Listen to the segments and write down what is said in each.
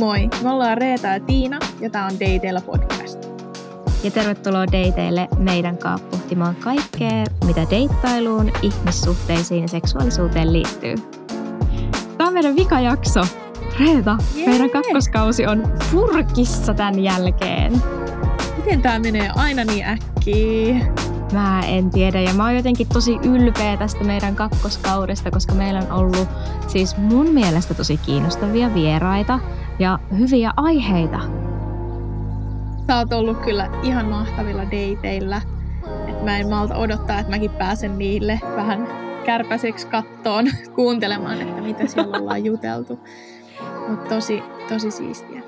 Moi, me ollaan Reeta ja Tiina ja tää on Dateilla podcast. Ja tervetuloa dateille meidän kanssa pohtimaan kaikkea, mitä deittailuun, ihmissuhteisiin ja seksuaalisuuteen liittyy. Tämä on meidän vikajakso. Reeta, Jee. meidän kakkoskausi on purkissa tämän jälkeen. Miten tämä menee aina niin äkkiä? Mä en tiedä ja mä oon jotenkin tosi ylpeä tästä meidän kakkoskaudesta, koska meillä on ollut siis mun mielestä tosi kiinnostavia vieraita ja hyviä aiheita. Sä oot ollut kyllä ihan mahtavilla dateilla. Et mä en malta odottaa, että mäkin pääsen niille vähän kärpäiseksi kattoon kuuntelemaan, että mitä siellä ollaan juteltu. Mutta tosi, tosi siistiä.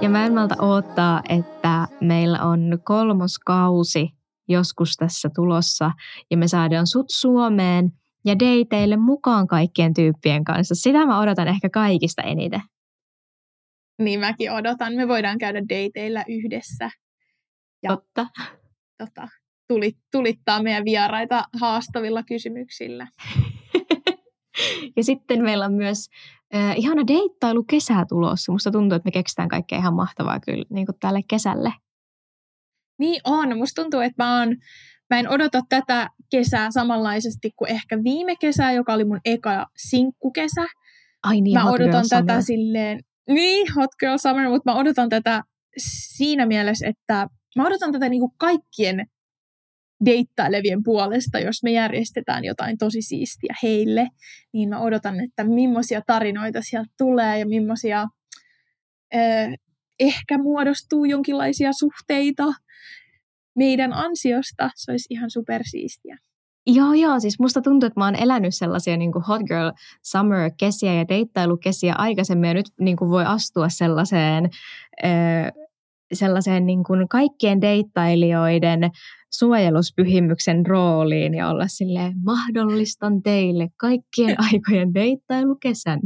Ja mä en malta odottaa, että meillä on kolmoskausi joskus tässä tulossa ja me saadaan sut Suomeen ja dateille mukaan kaikkien tyyppien kanssa. Sitä mä odotan ehkä kaikista eniten. Niin mäkin odotan. Me voidaan käydä dateilla yhdessä. Ja, Totta. Tota, tulit, tulittaa meidän vieraita haastavilla kysymyksillä. ja sitten meillä on myös äh, ihana deittailu kesä tulossa. Musta tuntuu, että me keksitään kaikkea ihan mahtavaa kyllä niin kuin tälle kesälle. Niin on. Musta tuntuu, että mä, oon, mä en odota tätä kesää samanlaisesti kuin ehkä viime kesää, joka oli mun eka sinkkukesä. Ai niin, mä odotan tätä silleen, niin, Hot Girl Summer, mutta mä odotan tätä siinä mielessä, että mä odotan tätä niin kuin kaikkien deittailevien puolesta, jos me järjestetään jotain tosi siistiä heille, niin mä odotan, että millaisia tarinoita sieltä tulee ja millaisia ehkä muodostuu jonkinlaisia suhteita meidän ansiosta. Se olisi ihan supersiistiä. Joo, joo. Siis musta tuntuu, että mä oon elänyt sellaisia niin kuin hot girl summer-kesiä ja deittailukesiä aikaisemmin ja nyt niin kuin voi astua sellaiseen, sellaiseen niin kuin kaikkien deittailijoiden suojeluspyhimyksen rooliin ja olla silleen, mahdollistan teille kaikkien aikojen deittailukesän.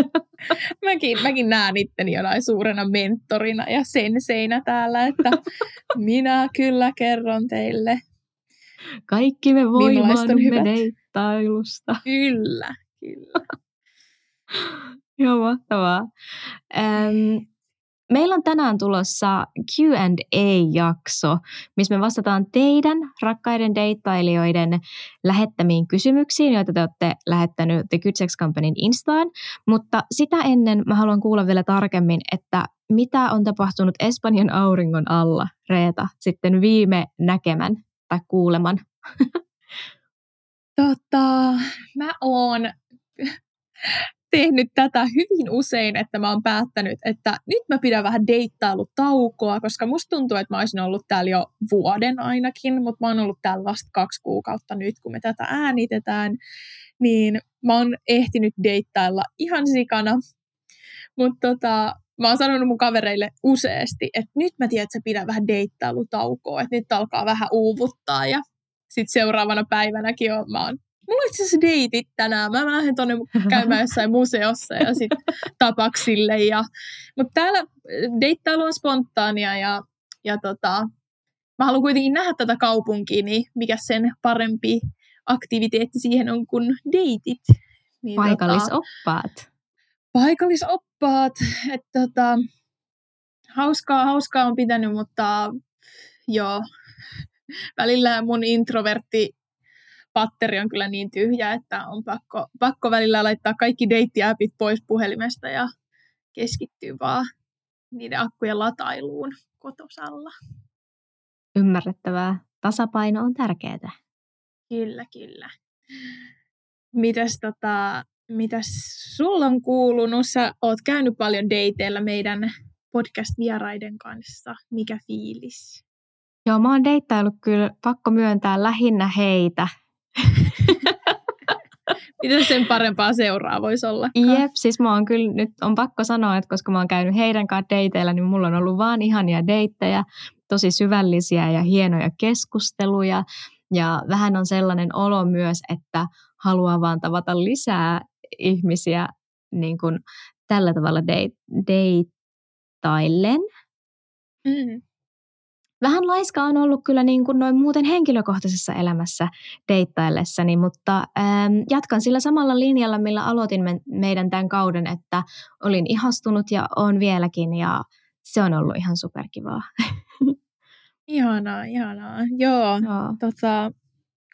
mäkin, mäkin näen itteni jonain suurena mentorina ja senseinä täällä, että minä kyllä kerron teille. Kaikki me voimme deittailusta. Kyllä, kyllä. Joo, mahtavaa. Ähm, Meillä on tänään tulossa Q&A-jakso, missä me vastataan teidän rakkaiden deittailijoiden lähettämiin kysymyksiin, joita te olette lähettänyt The Good Sex Companyn Instaan. Mutta sitä ennen mä haluan kuulla vielä tarkemmin, että mitä on tapahtunut Espanjan auringon alla, Reeta, sitten viime näkemän tai kuuleman? Tota, mä oon tehnyt tätä hyvin usein, että mä oon päättänyt, että nyt mä pidän vähän deittailutaukoa, koska musta tuntuu, että mä olisin ollut täällä jo vuoden ainakin, mutta mä oon ollut täällä vasta kaksi kuukautta nyt, kun me tätä äänitetään, niin mä oon ehtinyt deittailla ihan sikana. Mutta tota, mä oon sanonut mun kavereille useasti, että nyt mä tiedän, että sä pidän vähän deittailutaukoa, että nyt alkaa vähän uuvuttaa ja sitten seuraavana päivänäkin on, mä oon mulla on itse asiassa deitit tänään. Mä lähden tuonne käymään jossain museossa ja sitten tapaksille. Ja, mutta täällä äh, deittailu on spontaania ja, ja tota, mä haluan kuitenkin nähdä tätä kaupunkia, niin mikä sen parempi aktiviteetti siihen on kuin deitit. Niin, paikallisoppaat. Tota, paikallisoppaat. Että tota, hauskaa, hauskaa on pitänyt, mutta joo, välillä mun introvertti patteri on kyllä niin tyhjä, että on pakko, pakko välillä laittaa kaikki deittiäpit pois puhelimesta ja keskittyä vaan niiden akkujen latailuun kotosalla. Ymmärrettävää. Tasapaino on tärkeää. Kyllä, kyllä. Mitäs, tota, mitäs sulla on kuulunut? Sä oot käynyt paljon dateilla meidän podcast-vieraiden kanssa. Mikä fiilis? Joo, mä oon deittailut kyllä, pakko myöntää, lähinnä heitä. Mitä sen parempaa seuraa voisi olla? Jep, siis mä oon kyllä nyt on pakko sanoa, että koska mä oon käynyt heidän kanssa deiteillä, niin mulla on ollut vaan ihania deittejä, tosi syvällisiä ja hienoja keskusteluja. Ja vähän on sellainen olo myös, että haluaa vaan tavata lisää ihmisiä niin kuin tällä tavalla deittaillen. Mm. Vähän laiska on ollut kyllä niin kuin noin muuten henkilökohtaisessa elämässä deittaillessani, mutta ähm, jatkan sillä samalla linjalla, millä aloitin me, meidän tämän kauden, että olin ihastunut ja on vieläkin ja se on ollut ihan superkivaa. Ihanaa, ihanaa. Joo, Joo. Tota,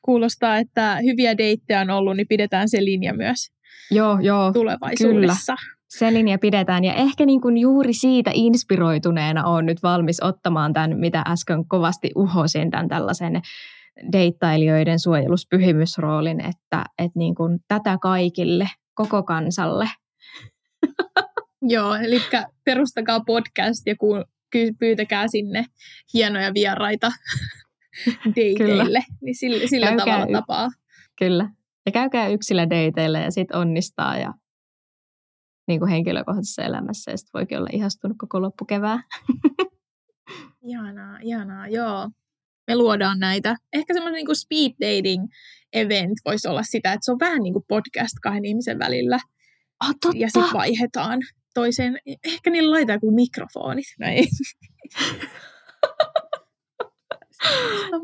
kuulostaa, että hyviä deittejä on ollut, niin pidetään se linja myös joo, joo, tulevaisuudessa. Kyllä. Se linja pidetään ja ehkä niin kuin juuri siitä inspiroituneena on nyt valmis ottamaan tämän, mitä äsken kovasti uhosin, tämän tällaisen deittailijoiden suojeluspyhimysroolin, että, että niin kuin tätä kaikille, koko kansalle. Joo, eli perustakaa podcast ja pyytäkää sinne hienoja vieraita deiteille, niin sillä, sillä tavalla tapaa. Kyllä. Ja käykää yksillä deiteillä ja sitten onnistaa ja niin kuin henkilökohtaisessa elämässä ja sitten voikin olla ihastunut koko loppukevää. ihanaa, ihanaa, joo. Me luodaan näitä. Ehkä semmoinen niin speed dating event voisi olla sitä, että se on vähän niin kuin podcast kahden ihmisen välillä. Oh, totta. Ja sitten vaihdetaan toiseen. Ehkä niillä laitetaan joku mikrofonit. Näin.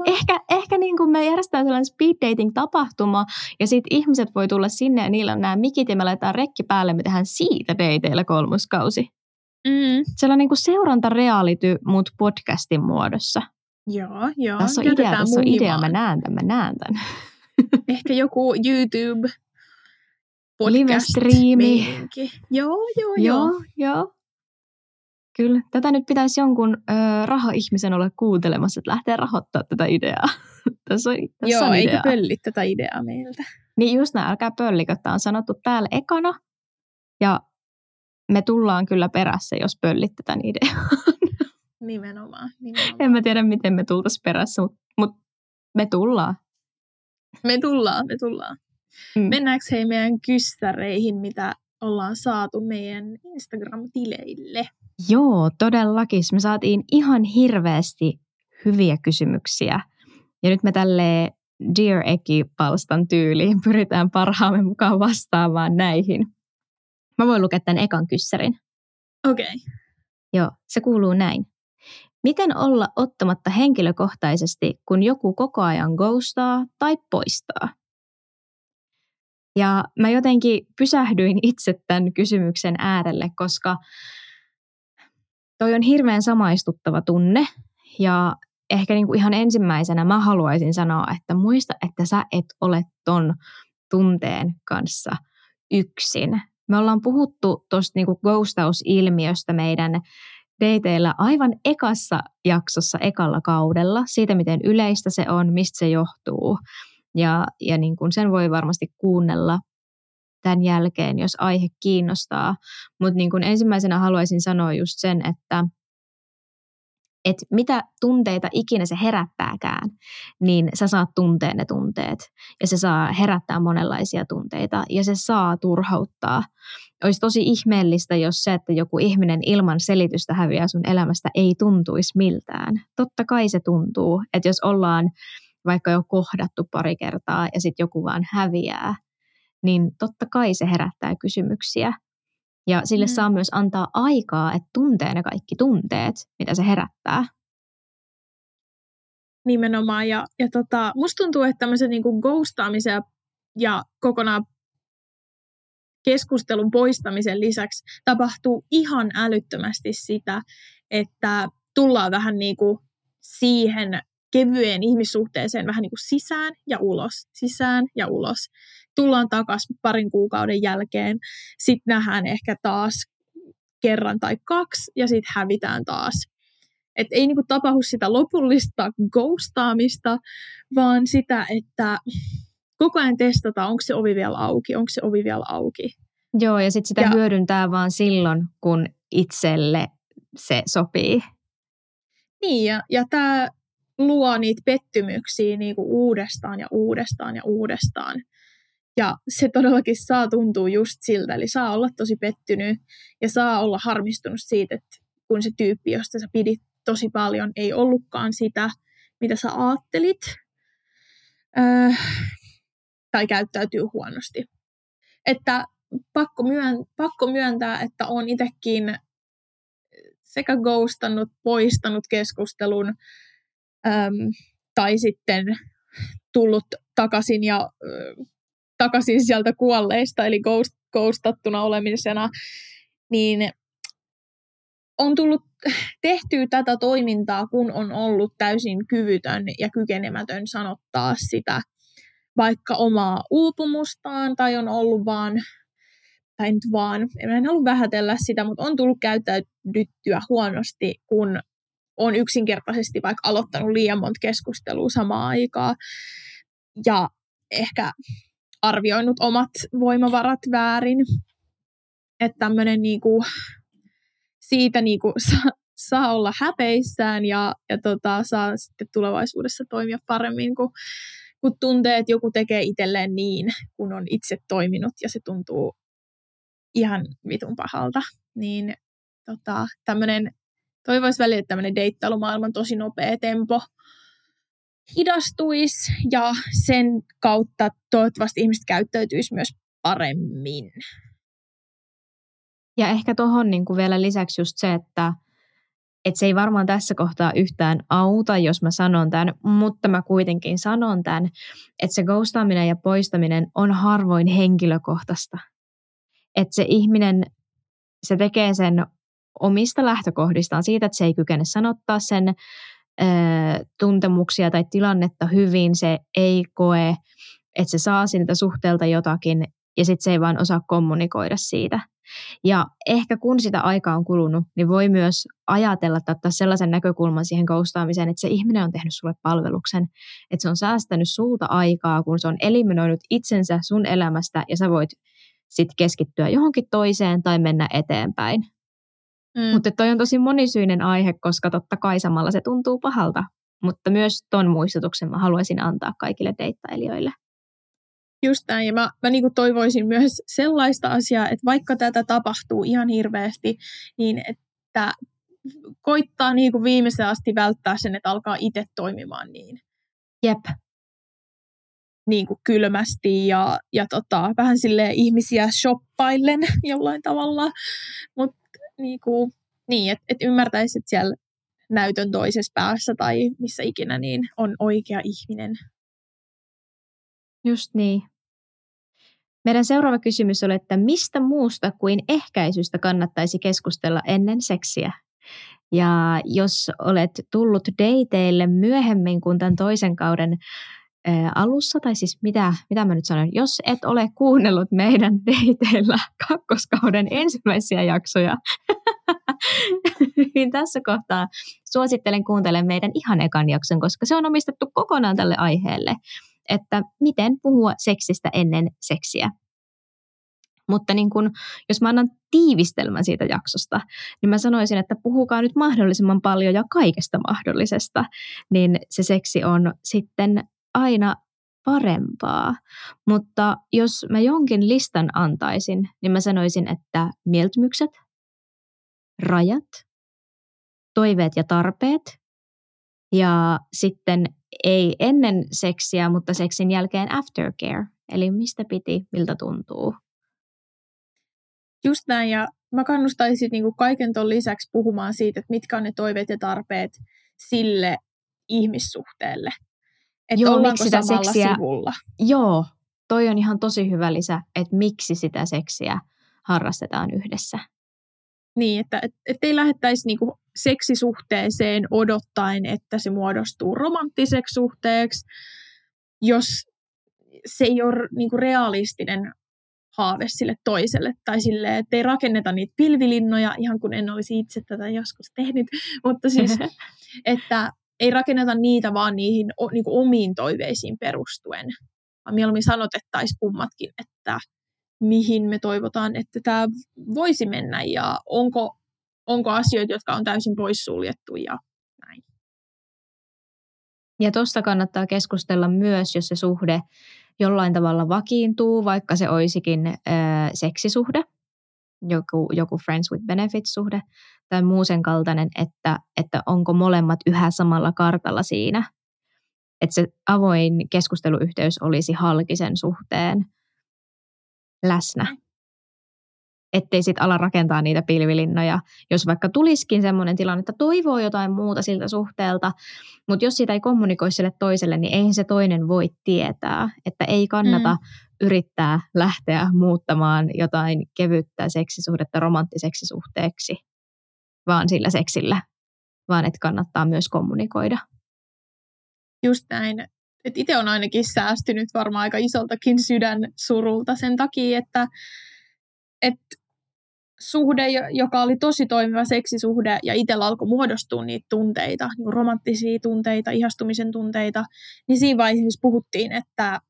Ehkä ehkä niin kuin me järjestetään sellainen speed dating tapahtuma ja sitten ihmiset voi tulla sinne ja niillä on nämä mikit ja me laitetaan rekki päälle me tehdään siitä dateilla kolmoskausi. Mm. Sellainen niin kuin seuranta reality, mutta podcastin muodossa. Joo, joo. Tässä on idea, tässä on idea, mä näen tämän, mä näen tämän. Ehkä joku YouTube podcast-striimi. Joo, joo, joo. Joo, joo. Kyllä, tätä nyt pitäisi jonkun ö, raha-ihmisen olla kuuntelemassa, että lähtee rahoittaa tätä ideaa. tässä on, tässä Joo, on eikä pölli tätä ideaa meiltä. Niin just näin, älkää pöllikö. Tämä on sanottu täällä ekana. Ja me tullaan kyllä perässä, jos pöllitte tämän idean. Nimenomaan, nimenomaan. En mä tiedä, miten me tultaisiin perässä, mutta mut me tullaan. Me tullaan, me tullaan. Mm. Mennäänkö hei meidän kyssäreihin, mitä ollaan saatu meidän Instagram-tileille? Joo, todellakin. Me saatiin ihan hirveästi hyviä kysymyksiä. Ja nyt me tälle Dear Eki-palstan tyyliin pyritään parhaamme mukaan vastaamaan näihin. Mä voin lukea tämän ekan kyssärin. Okei. Okay. Joo, se kuuluu näin. Miten olla ottamatta henkilökohtaisesti, kun joku koko ajan ghostaa tai poistaa? Ja mä jotenkin pysähdyin itse tämän kysymyksen äärelle, koska toi on hirveän samaistuttava tunne ja ehkä niin kuin ihan ensimmäisenä mä haluaisin sanoa, että muista, että sä et ole ton tunteen kanssa yksin. Me ollaan puhuttu tuosta niin ghostaus-ilmiöstä meidän dateilla aivan ekassa jaksossa, ekalla kaudella, siitä miten yleistä se on, mistä se johtuu. Ja, ja niin kuin sen voi varmasti kuunnella tämän jälkeen, jos aihe kiinnostaa. Mutta niin ensimmäisenä haluaisin sanoa just sen, että et mitä tunteita ikinä se herättääkään, niin sä saat tunteen ne tunteet. Ja se saa herättää monenlaisia tunteita ja se saa turhauttaa. Olisi tosi ihmeellistä, jos se, että joku ihminen ilman selitystä häviää sun elämästä, ei tuntuisi miltään. Totta kai se tuntuu, että jos ollaan vaikka jo kohdattu pari kertaa ja sitten joku vaan häviää, niin totta kai se herättää kysymyksiä. Ja sille mm. saa myös antaa aikaa, että tuntee ne kaikki tunteet, mitä se herättää. Nimenomaan. Ja, ja tota, musta tuntuu, että tämmöisen niin kuin ghostaamisen ja kokonaan keskustelun poistamisen lisäksi tapahtuu ihan älyttömästi sitä, että tullaan vähän niin kuin siihen kevyeen ihmissuhteeseen vähän niin kuin sisään ja ulos, sisään ja ulos. Tullaan takaisin parin kuukauden jälkeen, sitten nähdään ehkä taas kerran tai kaksi ja sitten hävitään taas. Et ei niinku tapahdu sitä lopullista ghostaamista, vaan sitä, että koko ajan testataan, onko se ovi vielä auki, onko se ovi vielä auki. Joo, ja sitten sitä ja, hyödyntää vaan silloin, kun itselle se sopii. Niin, ja, ja tämä luo niitä pettymyksiä niin kuin uudestaan ja uudestaan ja uudestaan. Ja se todellakin saa tuntua just siltä, eli saa olla tosi pettynyt ja saa olla harmistunut siitä, että kun se tyyppi, josta sä pidit tosi paljon, ei ollutkaan sitä, mitä sä ajattelit, öö, tai käyttäytyy huonosti. Että pakko, myön, pakko myöntää, että on itsekin sekä ghostannut, poistanut keskustelun, äm, tai sitten tullut takaisin ja äh, takaisin sieltä kuolleista, eli ghost, ghostattuna olemisena, niin on tullut tehtyä tätä toimintaa, kun on ollut täysin kyvytön ja kykenemätön sanottaa sitä vaikka omaa uupumustaan tai on ollut vaan, tai nyt vaan, en halua vähätellä sitä, mutta on tullut käyttäydyttyä huonosti, kun on yksinkertaisesti vaikka aloittanut liian monta keskustelua samaan aikaan ja ehkä arvioinut omat voimavarat väärin. Että tämmöinen niinku, siitä niinku saa, saa olla häpeissään ja, ja tota, saa sitten tulevaisuudessa toimia paremmin, kun, kun tuntee, että joku tekee itselleen niin, kun on itse toiminut ja se tuntuu ihan vitun pahalta. Niin tota, tämmöinen, toivoisi välillä, että tämmöinen deittailumaailman tosi nopea tempo hidastuisi ja sen kautta toivottavasti ihmiset käyttäytyisi myös paremmin. Ja ehkä tuohon niin vielä lisäksi just se, että et se ei varmaan tässä kohtaa yhtään auta, jos mä sanon tämän, mutta mä kuitenkin sanon tämän, että se ghostaaminen ja poistaminen on harvoin henkilökohtaista. Että se ihminen, se tekee sen omista lähtökohdistaan siitä, että se ei kykene sanottaa sen ö, tuntemuksia tai tilannetta hyvin, se ei koe, että se saa siltä suhteelta jotakin ja sitten se ei vaan osaa kommunikoida siitä – ja ehkä kun sitä aikaa on kulunut, niin voi myös ajatella tai ottaa sellaisen näkökulman siihen koustaamiseen, että se ihminen on tehnyt sulle palveluksen, että se on säästänyt sulta aikaa, kun se on eliminoinut itsensä sun elämästä ja sä voit sitten keskittyä johonkin toiseen tai mennä eteenpäin. Mm. Mutta toi on tosi monisyinen aihe, koska totta kai samalla se tuntuu pahalta. Mutta myös ton muistutuksen mä haluaisin antaa kaikille deittailijoille. Just näin, ja mä, mä niin toivoisin myös sellaista asiaa, että vaikka tätä tapahtuu ihan hirveästi, niin että koittaa niin kuin viimeisen asti välttää sen, että alkaa itse toimimaan niin. Jep. Niin kuin kylmästi ja, ja tota, vähän sille ihmisiä shoppaillen jollain tavalla. Mutta niin, kuin, niin että et ymmärtäisi, että siellä näytön toisessa päässä tai missä ikinä niin on oikea ihminen. Just niin. Meidän seuraava kysymys oli, että mistä muusta kuin ehkäisystä kannattaisi keskustella ennen seksiä? Ja jos olet tullut dateille myöhemmin kuin tämän toisen kauden alussa, tai siis mitä, mitä mä nyt sanon, jos et ole kuunnellut meidän dateilla kakkoskauden ensimmäisiä jaksoja, niin tässä kohtaa suosittelen kuuntelemaan meidän ihan ekan jakson, koska se on omistettu kokonaan tälle aiheelle että miten puhua seksistä ennen seksiä. Mutta niin kun, jos mä annan tiivistelmän siitä jaksosta, niin mä sanoisin, että puhukaa nyt mahdollisimman paljon ja kaikesta mahdollisesta, niin se seksi on sitten aina parempaa. Mutta jos mä jonkin listan antaisin, niin mä sanoisin, että mieltymykset, rajat, toiveet ja tarpeet ja sitten ei ennen seksiä, mutta seksin jälkeen aftercare. Eli mistä piti, miltä tuntuu. Just näin, ja mä kannustaisin niin kuin kaiken ton lisäksi puhumaan siitä, että mitkä on ne toiveet ja tarpeet sille ihmissuhteelle. Että Joo, miksi sitä seksiä, sivulla. Joo, toi on ihan tosi hyvä lisä, että miksi sitä seksiä harrastetaan yhdessä. Niin, että et, et ei lähettäisi niinku seksisuhteeseen odottaen, että se muodostuu romanttiseksi suhteeksi, jos se ei ole niinku realistinen haave sille toiselle. Tai sille, että ei rakenneta niitä pilvilinnoja, ihan kun en olisi itse tätä joskus tehnyt, mutta siis, että ei rakenneta niitä vaan niihin niinku omiin toiveisiin perustuen, vaan mieluummin sanotettaisiin kummatkin, että mihin me toivotaan, että tämä voisi mennä ja onko, onko asioita, jotka on täysin poissuljettu ja näin. Ja tuosta kannattaa keskustella myös, jos se suhde jollain tavalla vakiintuu, vaikka se olisikin ö, seksisuhde, joku, joku friends with benefits-suhde tai muu sen kaltainen, että, että onko molemmat yhä samalla kartalla siinä. Että se avoin keskusteluyhteys olisi halkisen suhteen läsnä. ettei sitten ala rakentaa niitä pilvilinnoja, jos vaikka tulisikin semmoinen tilanne, että toivoo jotain muuta siltä suhteelta, mutta jos sitä ei kommunikoi sille toiselle, niin eihän se toinen voi tietää, että ei kannata mm. Yrittää lähteä muuttamaan jotain kevyttä seksisuhdetta romanttiseksi suhteeksi, vaan sillä seksillä, vaan että kannattaa myös kommunikoida. Just näin. Et itse on ainakin säästynyt varmaan aika isoltakin sydän surulta sen takia, että et suhde, joka oli tosi toimiva seksisuhde, ja itsellä alkoi muodostua niitä tunteita, niin romanttisia tunteita, ihastumisen tunteita, niin siinä vaiheessa puhuttiin, että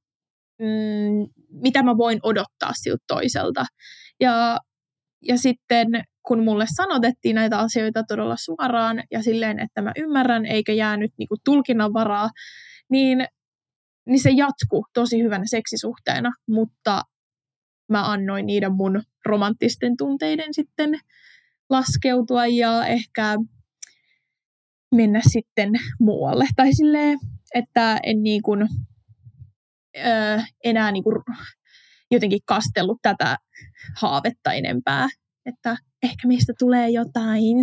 mm, mitä mä voin odottaa siltä toiselta. Ja, ja sitten kun mulle sanotettiin näitä asioita todella suoraan ja silleen, että mä ymmärrän eikä jäänyt niinku tulkinnan varaa, niin, niin se jatkuu tosi hyvänä seksisuhteena, mutta mä annoin niiden mun romanttisten tunteiden sitten laskeutua ja ehkä mennä sitten muualle. Tai silleen, että en niin kuin, öö, enää niin kuin jotenkin kastellut tätä haavetta enempää. Että ehkä mistä tulee jotain.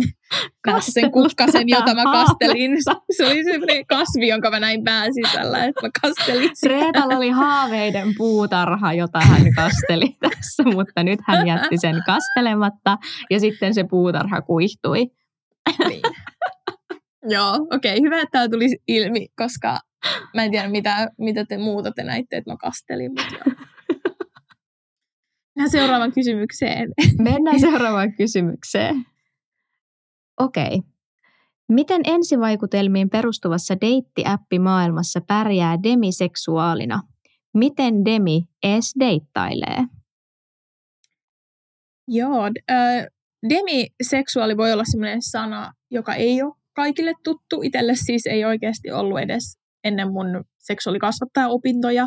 Näistä sen kukkasen, jota mä kastelin. Se oli se kasvi, jonka mä näin pään sisällä, että mä kastelin sitä. Reetalla oli haaveiden puutarha, jota hän kasteli tässä, mutta nyt hän jätti sen kastelematta ja sitten se puutarha kuihtui. Niin. Joo, okei, okay, hyvä, että tämä tuli ilmi, koska mä en tiedä, mitä, mitä te muuta te näitte, että mä kastelin, mutta joo. Mennään seuraavaan kysymykseen. Mennään seuraavaan kysymykseen. Okei. Okay. Miten ensivaikutelmiin perustuvassa deittiäppimaailmassa pärjää demiseksuaalina? Miten demi ees deittailee? Joo, äh, demiseksuaali voi olla sellainen sana, joka ei ole kaikille tuttu. Itelle siis ei oikeasti ollut edes ennen mun seksuaalikasvattaja-opintoja.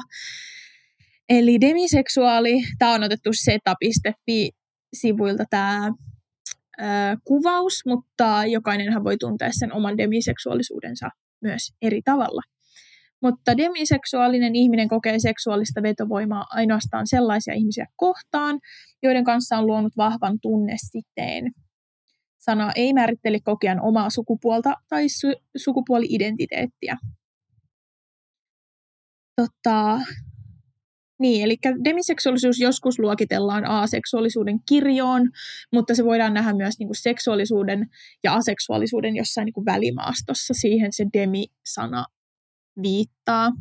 Eli demiseksuaali, tämä on otettu seta.fi-sivuilta tämä kuvaus, mutta jokainenhan voi tuntea sen oman demiseksuaalisuudensa myös eri tavalla. Mutta demiseksuaalinen ihminen kokee seksuaalista vetovoimaa ainoastaan sellaisia ihmisiä kohtaan, joiden kanssa on luonut vahvan tunnesiteen. Sana ei määrittele kokean omaa sukupuolta tai su- sukupuoli-identiteettiä. Tota, niin, eli demiseksuaalisuus joskus luokitellaan aseksuaalisuuden kirjoon, mutta se voidaan nähdä myös niin kuin seksuaalisuuden ja aseksuaalisuuden jossain niin kuin välimaastossa. Siihen se demi-sana viittaa.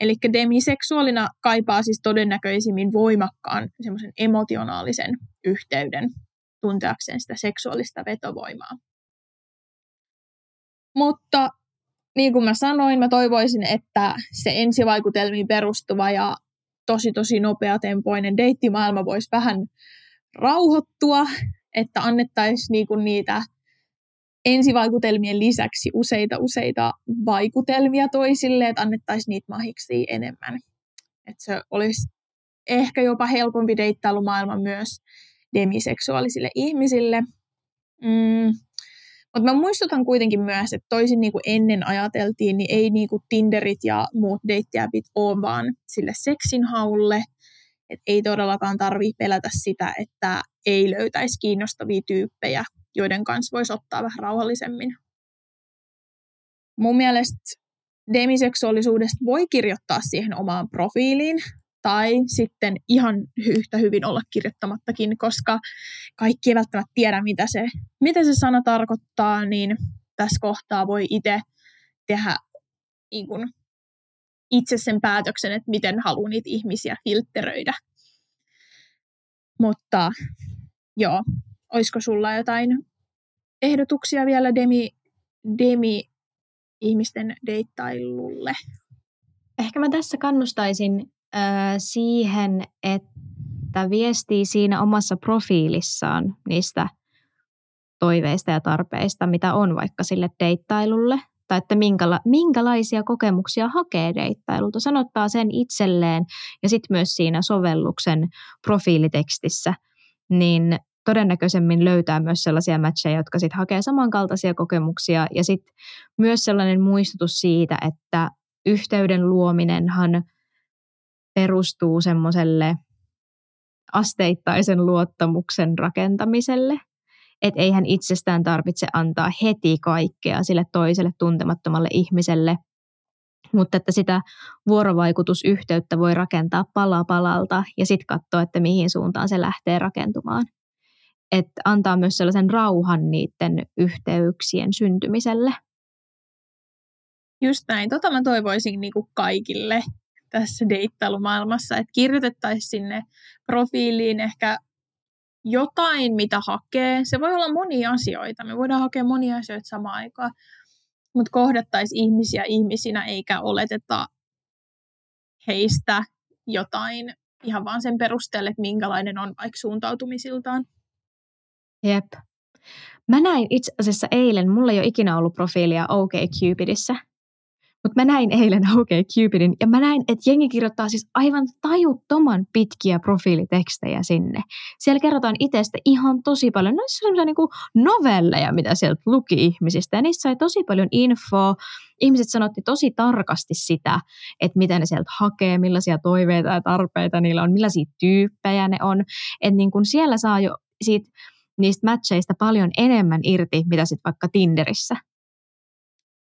Eli demiseksuaalina kaipaa siis todennäköisimmin voimakkaan semmoisen emotionaalisen yhteyden tunteakseen sitä seksuaalista vetovoimaa. Mutta niin kuin mä sanoin, mä toivoisin, että se ensivaikutelmiin perustuva ja tosi tosi nopeatempoinen deittimaailma voisi vähän rauhoittua, että annettaisiin niinku niitä ensivaikutelmien lisäksi useita useita vaikutelmia toisille, että annettaisiin niitä mahiksi enemmän. Että se olisi ehkä jopa helpompi deittailumaailma myös demiseksuaalisille ihmisille. Mm, mutta mä muistutan kuitenkin myös, että toisin niin kuin ennen ajateltiin, niin ei niin kuin Tinderit ja muut deittiäpit ole vaan sille seksin haulle. Et ei todellakaan tarvitse pelätä sitä, että ei löytäisi kiinnostavia tyyppejä, joiden kanssa voisi ottaa vähän rauhallisemmin. Mun mielestä demiseksuaalisuudesta voi kirjoittaa siihen omaan profiiliin, tai sitten ihan yhtä hyvin olla kirjoittamattakin, koska kaikki ei välttämättä tiedä, mitä se, mitä se sana tarkoittaa, niin tässä kohtaa voi itse tehdä niin kuin, itse sen päätöksen, että miten haluaa niitä ihmisiä filtteröidä. Mutta joo, olisiko sulla jotain ehdotuksia vielä demi, demi ihmisten deittailulle? Ehkä mä tässä kannustaisin siihen, että viestii siinä omassa profiilissaan niistä toiveista ja tarpeista, mitä on vaikka sille deittailulle, tai että minkäla- minkälaisia kokemuksia hakee deittailulta. Sanottaa sen itselleen ja sitten myös siinä sovelluksen profiilitekstissä, niin todennäköisemmin löytää myös sellaisia matcheja, jotka sitten hakee samankaltaisia kokemuksia. Ja sitten myös sellainen muistutus siitä, että yhteyden luominenhan – perustuu semmoiselle asteittaisen luottamuksen rakentamiselle. Että eihän itsestään tarvitse antaa heti kaikkea sille toiselle tuntemattomalle ihmiselle, mutta että sitä vuorovaikutusyhteyttä voi rakentaa pala palalta ja sitten katsoa, että mihin suuntaan se lähtee rakentumaan. Että antaa myös sellaisen rauhan niiden yhteyksien syntymiselle. Just näin. Tota mä toivoisin niin kuin kaikille tässä deittailumaailmassa, että kirjoitettaisiin sinne profiiliin ehkä jotain, mitä hakee. Se voi olla monia asioita. Me voidaan hakea monia asioita samaan aikaan mutta kohdattaisiin ihmisiä ihmisinä eikä oleteta heistä jotain ihan vaan sen perusteella, että minkälainen on vaikka suuntautumisiltaan. Jep. Mä näin itse asiassa eilen, mulla ei ole ikinä ollut profiilia OkCupidissä, mutta mä näin eilen OK Cupidin ja mä näin, että jengi kirjoittaa siis aivan tajuttoman pitkiä profiilitekstejä sinne. Siellä kerrotaan itsestä ihan tosi paljon. No on sellaisia niin novelleja, mitä sieltä luki ihmisistä ja niistä sai tosi paljon infoa. Ihmiset sanotti tosi tarkasti sitä, että mitä ne sieltä hakee, millaisia toiveita ja tarpeita niillä on, millaisia tyyppejä ne on. Että niin kuin siellä saa jo siitä, niistä matcheista paljon enemmän irti, mitä sitten vaikka Tinderissä.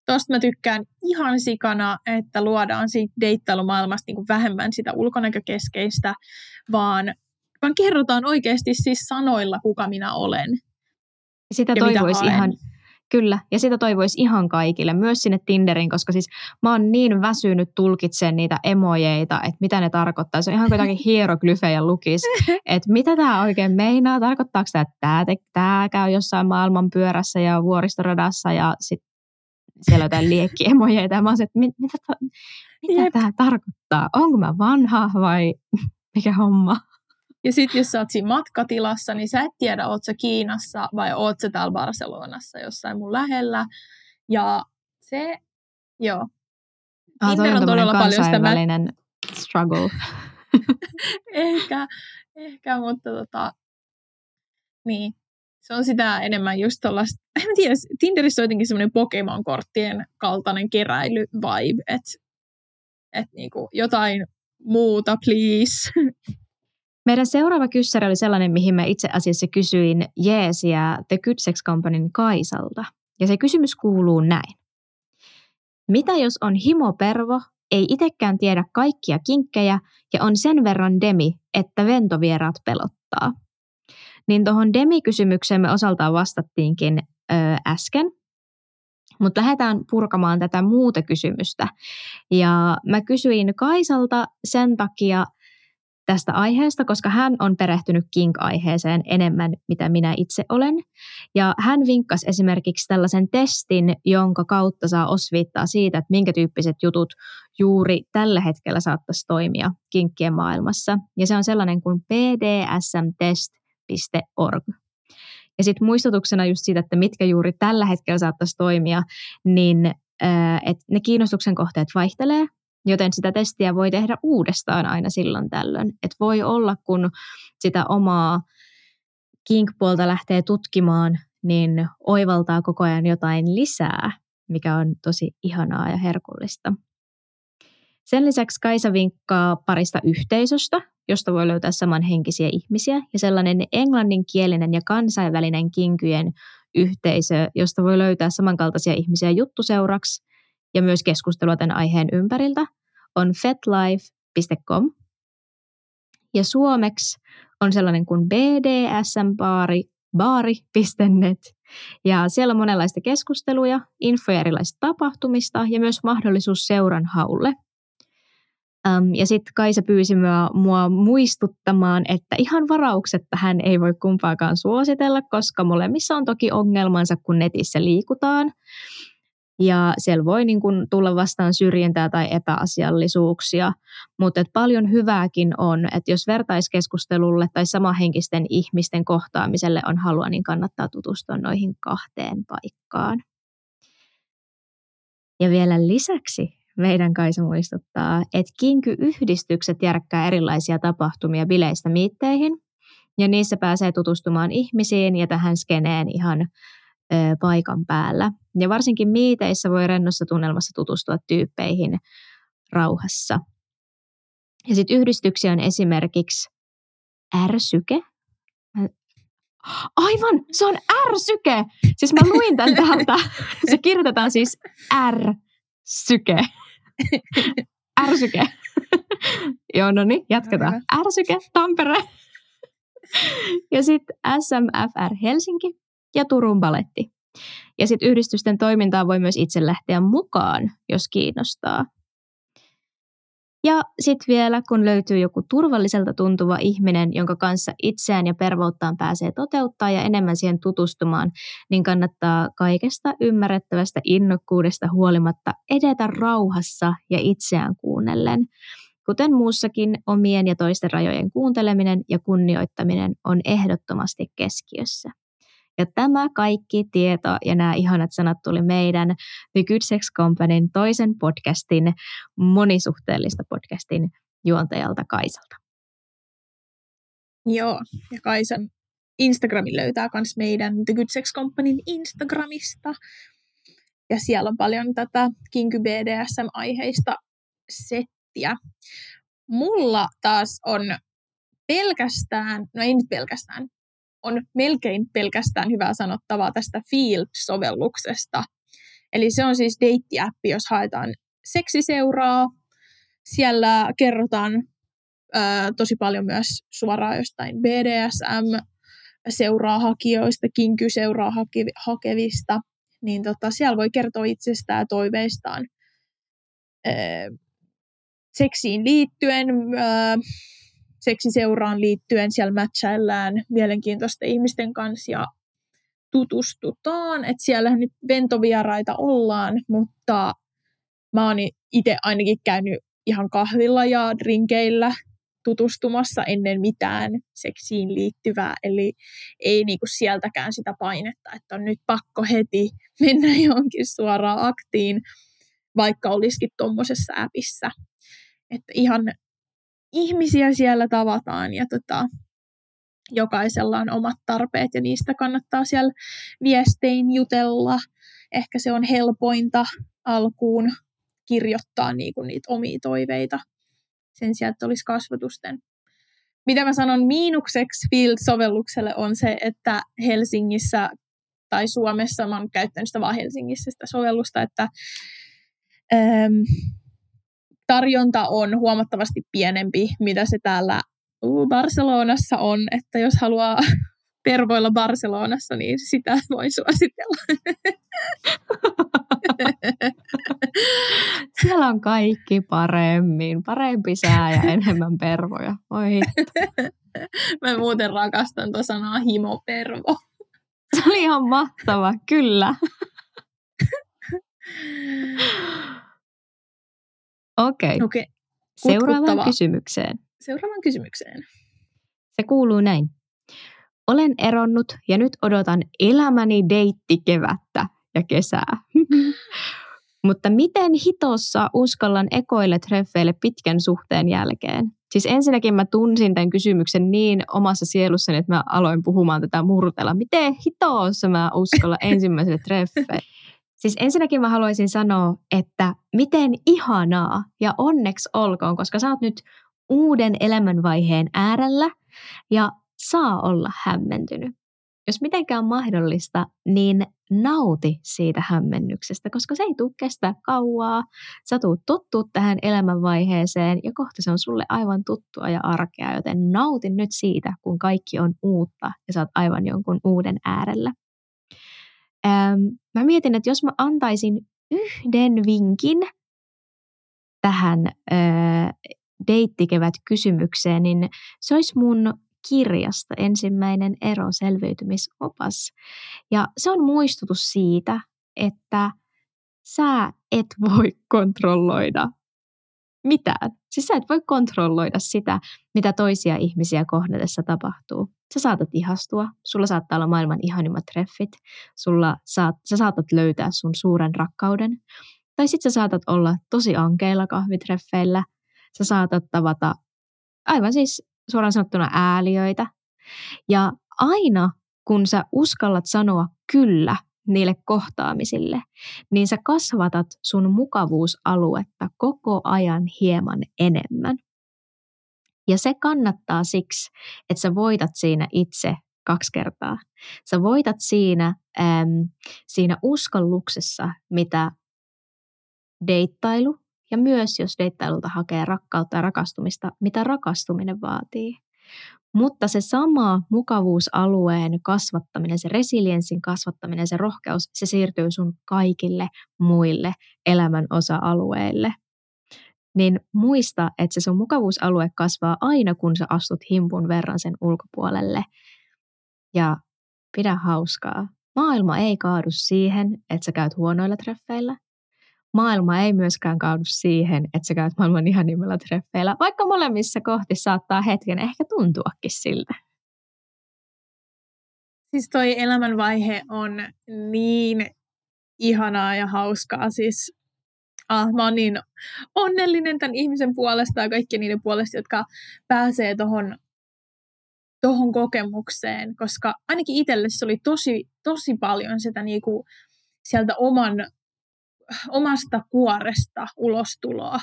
Tosta mä tykkään ihan sikana, että luodaan siitä deittailumaailmasta niin kuin vähemmän sitä ulkonäkökeskeistä, vaan, vaan kerrotaan oikeasti siis sanoilla, kuka minä olen. Sitä toivoisi ihan, Kyllä, ja sitä toivoisi ihan kaikille, myös sinne Tinderin, koska siis mä oon niin väsynyt tulkitsemaan niitä emojeita, että mitä ne tarkoittaa. Se on ihan jotakin hieroglyfejä lukis, että mitä tämä oikein meinaa, tarkoittaako tämä, että tämä käy jossain maailman pyörässä ja vuoristoradassa ja sit siellä jotain liekkiemoja ja mä että mit, mitä, ta, mitä tämä tarkoittaa? Onko mä vanha vai mikä homma? Ja sitten jos sä oot siinä matkatilassa, niin sä et tiedä, oot sä Kiinassa vai oot sä täällä Barcelonassa jossain mun lähellä. Ja se, joo. Ah, toi on, on todella paljon sitä mä... struggle. ehkä, ehkä, mutta tota, niin, se on sitä enemmän just tuollaista, en tiedä, Tinderissä on jotenkin semmoinen Pokemon-korttien kaltainen keräily-vibe, että et niinku jotain muuta, please. Meidän seuraava kyssäri oli sellainen, mihin mä itse asiassa kysyin Jeesiä The Good Sex Companyn Kaisalta. Ja se kysymys kuuluu näin. Mitä jos on himopervo, ei itekään tiedä kaikkia kinkkejä ja on sen verran demi, että ventovieraat pelottaa? Niin tuohon Demi-kysymykseen me osaltaan vastattiinkin ö, äsken, mutta lähdetään purkamaan tätä muuta kysymystä. Ja mä kysyin Kaisalta sen takia tästä aiheesta, koska hän on perehtynyt kink-aiheeseen enemmän, mitä minä itse olen. Ja hän vinkkasi esimerkiksi tällaisen testin, jonka kautta saa osviittaa siitä, että minkä tyyppiset jutut juuri tällä hetkellä saattaisi toimia kinkkien maailmassa. Ja se on sellainen kuin BDSM-test org. Ja sitten muistutuksena just siitä, että mitkä juuri tällä hetkellä saattaisi toimia, niin että ne kiinnostuksen kohteet vaihtelee, joten sitä testiä voi tehdä uudestaan aina silloin tällöin. Et voi olla, kun sitä omaa kink-puolta lähtee tutkimaan, niin oivaltaa koko ajan jotain lisää, mikä on tosi ihanaa ja herkullista. Sen lisäksi Kaisa vinkkaa parista yhteisöstä, josta voi löytää samanhenkisiä ihmisiä, ja sellainen englanninkielinen ja kansainvälinen kinkyjen yhteisö, josta voi löytää samankaltaisia ihmisiä juttuseuraksi ja myös keskustelua tämän aiheen ympäriltä, on fetlife.com. Ja suomeksi on sellainen kuin bdsm-baari, baari.net. Ja siellä on monenlaista keskusteluja, infoja erilaisista tapahtumista ja myös mahdollisuus seuran haulle – Um, ja sitten Kaisa pyysi mua, mua muistuttamaan, että ihan varauksetta hän ei voi kumpaakaan suositella, koska molemmissa on toki ongelmansa, kun netissä liikutaan. Ja siellä voi niin kun tulla vastaan syrjintää tai epäasiallisuuksia, mutta paljon hyvääkin on, että jos vertaiskeskustelulle tai samahenkisten ihmisten kohtaamiselle on halua, niin kannattaa tutustua noihin kahteen paikkaan. Ja vielä lisäksi meidän Kaisa muistuttaa, että kinky-yhdistykset järkkää erilaisia tapahtumia bileistä miitteihin, ja niissä pääsee tutustumaan ihmisiin ja tähän skeneen ihan ö, paikan päällä. Ja varsinkin miiteissä voi rennossa tunnelmassa tutustua tyyppeihin rauhassa. Ja sitten yhdistyksiä on esimerkiksi ärsyke. Aivan, se on ärsyke. Siis mä luin tämän täältä. Se kirjoitetaan siis ärsyke. Ärsyke. Joo, no niin, jatketaan. Ärsyke, Tampere. Ja sitten SMFR Helsinki ja Turun Baletti. Ja sitten yhdistysten toimintaan voi myös itse lähteä mukaan, jos kiinnostaa. Ja sitten vielä, kun löytyy joku turvalliselta tuntuva ihminen, jonka kanssa itseään ja pervouttaan pääsee toteuttaa ja enemmän siihen tutustumaan, niin kannattaa kaikesta ymmärrettävästä innokkuudesta huolimatta edetä rauhassa ja itseään kuunnellen. Kuten muussakin, omien ja toisten rajojen kuunteleminen ja kunnioittaminen on ehdottomasti keskiössä. Ja tämä kaikki tieto ja nämä ihanat sanat tuli meidän The Good Sex Companyn toisen podcastin, monisuhteellista podcastin juontajalta Kaisalta. Joo, ja Kaisan Instagramin löytää myös meidän The Good Sex Companyn Instagramista. Ja siellä on paljon tätä Kinky BDSM-aiheista settiä. Mulla taas on pelkästään, no ei nyt pelkästään, on melkein pelkästään hyvää sanottavaa tästä Field-sovelluksesta. Eli se on siis deittiäppi, jos haetaan seksiseuraa. Siellä kerrotaan ö, tosi paljon myös suoraan jostain BDSM-seuraa hakijoista, kinky-seuraa hakevista. Niin tota, siellä voi kertoa itsestään ja toiveistaan ö, seksiin liittyen. Ö, seksiseuraan liittyen siellä matchaillaan mielenkiintoisten ihmisten kanssa ja tutustutaan. Että siellä nyt ventovieraita ollaan, mutta mä oon itse ainakin käynyt ihan kahvilla ja drinkeillä tutustumassa ennen mitään seksiin liittyvää, eli ei niinku sieltäkään sitä painetta, että on nyt pakko heti mennä johonkin suoraan aktiin, vaikka olisikin tuommoisessa appissa. Että ihan ihmisiä siellä tavataan ja tota, jokaisella on omat tarpeet ja niistä kannattaa siellä viestein jutella. Ehkä se on helpointa alkuun kirjoittaa niinku niitä omia toiveita sen sijaan, että olisi kasvatusten. Mitä mä sanon miinukseksi Field-sovellukselle on se, että Helsingissä tai Suomessa, mä oon käyttänyt sitä vaan Helsingissä sitä sovellusta, että ähm, tarjonta on huomattavasti pienempi, mitä se täällä Barcelonassa on, että jos haluaa pervoilla Barcelonassa, niin sitä voi suositella. Siellä on kaikki paremmin. Parempi sää ja enemmän pervoja. Oi Mä muuten rakastan tuota sanaa himopervo. Se oli ihan mahtava, kyllä. Okei. Okay. okay. Seuraavaan kysymykseen. Seuraavaan kysymykseen. Se kuuluu näin. Olen eronnut ja nyt odotan elämäni deittikevättä ja kesää. Mutta miten hitossa uskallan ekoille treffeille pitkän suhteen jälkeen? Siis ensinnäkin mä tunsin tämän kysymyksen niin omassa sielussani, että mä aloin puhumaan tätä murtella. Miten hitossa mä uskallan ensimmäiselle treffeille? Siis ensinnäkin mä haluaisin sanoa, että miten ihanaa ja onneksi olkoon, koska sä oot nyt uuden elämänvaiheen äärellä ja saa olla hämmentynyt. Jos mitenkään mahdollista, niin nauti siitä hämmennyksestä, koska se ei tule kestää kauaa. Sä tuut tottua tähän elämänvaiheeseen ja kohta se on sulle aivan tuttua ja arkea, joten nautin nyt siitä, kun kaikki on uutta ja sä oot aivan jonkun uuden äärellä. Ähm, mä mietin, että jos mä antaisin yhden vinkin tähän äh, deittikevät kysymykseen, niin se olisi mun kirjasta ensimmäinen ero selviytymisopas. Ja se on muistutus siitä, että sä et voi kontrolloida mitään. Siis sä et voi kontrolloida sitä, mitä toisia ihmisiä kohdatessa tapahtuu. Sä saatat ihastua, sulla saattaa olla maailman ihanimmat treffit, sulla saat, sä saatat löytää sun suuren rakkauden, tai sitten sä saatat olla tosi ankeilla kahvitreffeillä, sä saatat tavata aivan siis suoraan sanottuna ääliöitä. Ja aina kun sä uskallat sanoa kyllä niille kohtaamisille, niin sä kasvatat sun mukavuusaluetta koko ajan hieman enemmän. Ja se kannattaa siksi, että sä voitat siinä itse kaksi kertaa. Sä voitat siinä, äm, siinä uskalluksessa, mitä deittailu ja myös jos deittailulta hakee rakkautta ja rakastumista, mitä rakastuminen vaatii. Mutta se sama mukavuusalueen kasvattaminen, se resilienssin kasvattaminen, se rohkeus, se siirtyy sun kaikille muille elämän osa-alueille. Niin muista, että se sun mukavuusalue kasvaa aina, kun sä astut himpun verran sen ulkopuolelle. Ja pidä hauskaa. Maailma ei kaadu siihen, että sä käyt huonoilla treffeillä maailma ei myöskään kaadu siihen, että sä käyt maailman ihanimmilla treffeillä, vaikka molemmissa kohti saattaa hetken ehkä tuntuakin siltä. Siis toi elämänvaihe on niin ihanaa ja hauskaa. Siis ah, mä oon niin onnellinen tämän ihmisen puolesta ja kaikkien niiden puolesta, jotka pääsee tuohon tohon kokemukseen, koska ainakin itselle se oli tosi, tosi paljon sitä niinku sieltä oman omasta kuoresta ulostuloa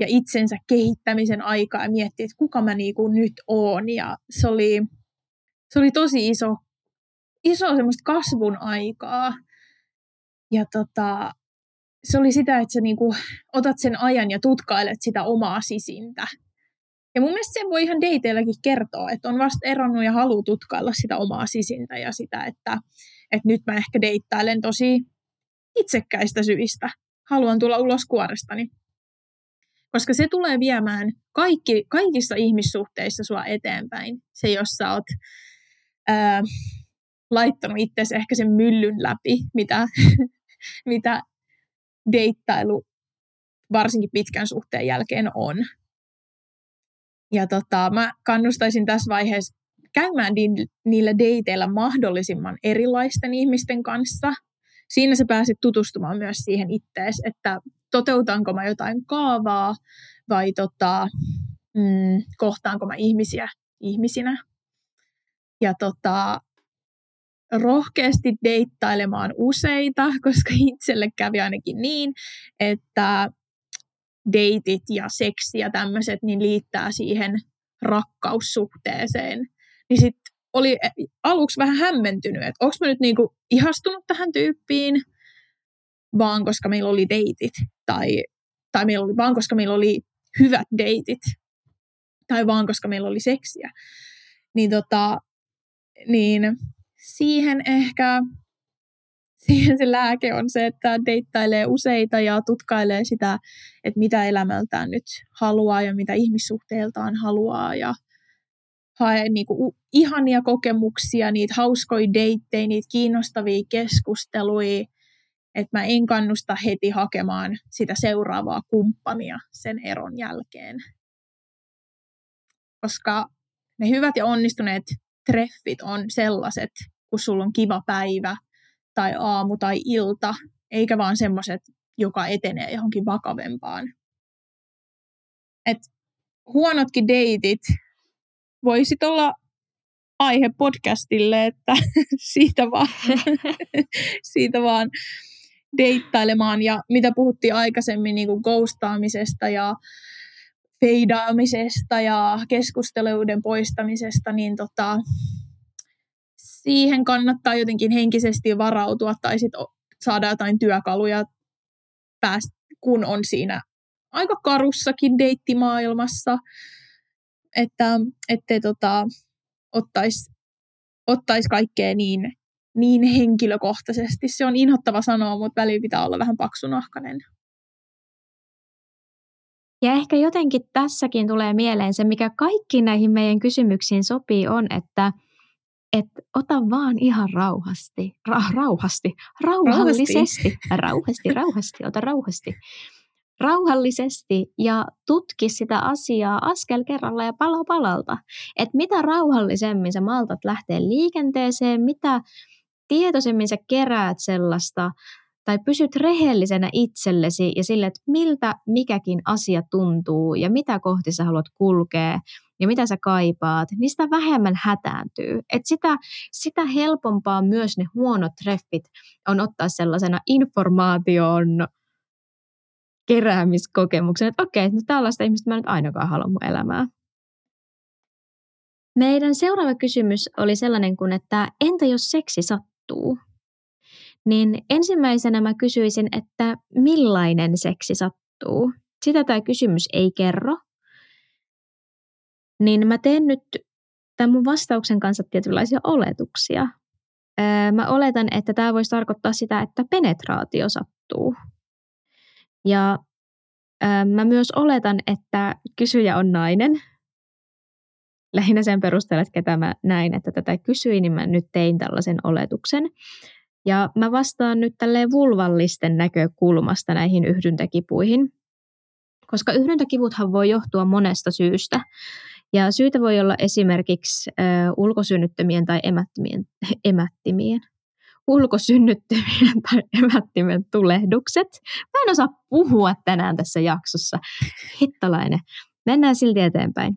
ja itsensä kehittämisen aikaa ja miettiä, että kuka mä niinku nyt oon. Ja se oli, se oli tosi iso, iso semmoista kasvun aikaa. Ja tota, se oli sitä, että sä niinku otat sen ajan ja tutkailet sitä omaa sisintä. Ja mun mielestä sen voi ihan dateilläkin kertoa, että on vasta eronnut ja haluaa tutkailla sitä omaa sisintä ja sitä, että, että nyt mä ehkä deittailen tosi itsekkäistä syistä haluan tulla ulos kuorestani. Koska se tulee viemään kaikki, kaikissa ihmissuhteissa sua eteenpäin. Se, jos sä oot ää, laittanut itsesi ehkä sen myllyn läpi, mitä, mitä deittailu varsinkin pitkän suhteen jälkeen on. Ja tota, mä kannustaisin tässä vaiheessa käymään niillä dateilla mahdollisimman erilaisten ihmisten kanssa – siinä sä pääset tutustumaan myös siihen ittees, että toteutanko mä jotain kaavaa vai tota, mm, kohtaanko mä ihmisiä ihmisinä. Ja tota, rohkeasti deittailemaan useita, koska itselle kävi ainakin niin, että deitit ja seksi ja tämmöiset niin liittää siihen rakkaussuhteeseen. Niin sit oli aluksi vähän hämmentynyt, että onko mä nyt niinku ihastunut tähän tyyppiin, vaan koska meillä oli deitit, tai, tai meillä oli, vaan koska meillä oli hyvät deitit, tai vaan koska meillä oli seksiä. Niin, tota, niin siihen ehkä siihen se lääke on se, että deittailee useita ja tutkailee sitä, että mitä elämältään nyt haluaa ja mitä ihmissuhteiltaan haluaa ja hae niinku ihania kokemuksia, niitä hauskoja deittejä, niitä kiinnostavia keskusteluja, että mä en kannusta heti hakemaan sitä seuraavaa kumppania sen eron jälkeen. Koska ne hyvät ja onnistuneet treffit on sellaiset, kun sulla on kiva päivä tai aamu tai ilta, eikä vaan semmoiset, joka etenee johonkin vakavempaan. Et huonotkin deitit voisit olla aihe podcastille, että siitä vaan, siitä vaan deittailemaan. Ja mitä puhuttiin aikaisemmin niin kuin ghostaamisesta ja feidaamisesta ja keskusteluiden poistamisesta, niin tota, siihen kannattaa jotenkin henkisesti varautua tai sit saada jotain työkaluja, päästä, kun on siinä aika karussakin deittimaailmassa että ettei tota, ottaisi ottais kaikkea niin, niin henkilökohtaisesti. Se on inhottava sanoa, mutta välillä pitää olla vähän paksunahkainen. Ja ehkä jotenkin tässäkin tulee mieleen se, mikä kaikki näihin meidän kysymyksiin sopii, on, että et ota vaan ihan rauhasti, ra- rauhasti, rauhallisesti, rauhasti, rauhasti, ota rauhasti. Rauhallisesti ja tutki sitä asiaa askel kerralla ja pala palalta. Että mitä rauhallisemmin sä maltat lähteä liikenteeseen, mitä tietoisemmin sä keräät sellaista tai pysyt rehellisenä itsellesi ja sille, että miltä mikäkin asia tuntuu ja mitä kohti sä haluat kulkea ja mitä sä kaipaat, niin sitä vähemmän hätääntyy. Et sitä, sitä helpompaa myös ne huonot treffit on ottaa sellaisena informaation keräämiskokemuksen, että okei, no tällaista ihmistä mä nyt ainakaan haluan mun elämää. Meidän seuraava kysymys oli sellainen kuin, että entä jos seksi sattuu? Niin ensimmäisenä mä kysyisin, että millainen seksi sattuu? Sitä tämä kysymys ei kerro. Niin mä teen nyt tämän mun vastauksen kanssa tietynlaisia oletuksia. Mä oletan, että tämä voisi tarkoittaa sitä, että penetraatio sattuu. Ja mä myös oletan, että kysyjä on nainen. Lähinnä sen perusteella, että ketä mä näin, että tätä kysyin, niin mä nyt tein tällaisen oletuksen. Ja mä vastaan nyt tälleen vulvallisten näkökulmasta näihin yhdyntäkipuihin, koska yhdyntäkivuthan voi johtua monesta syystä. Ja syitä voi olla esimerkiksi ö, ulkosynnyttämien tai emättimien, emättimien, ulkosynnyttämien tai emättimen tulehdukset. Mä en osaa puhua tänään tässä jaksossa. Hittalainen. Mennään silti eteenpäin.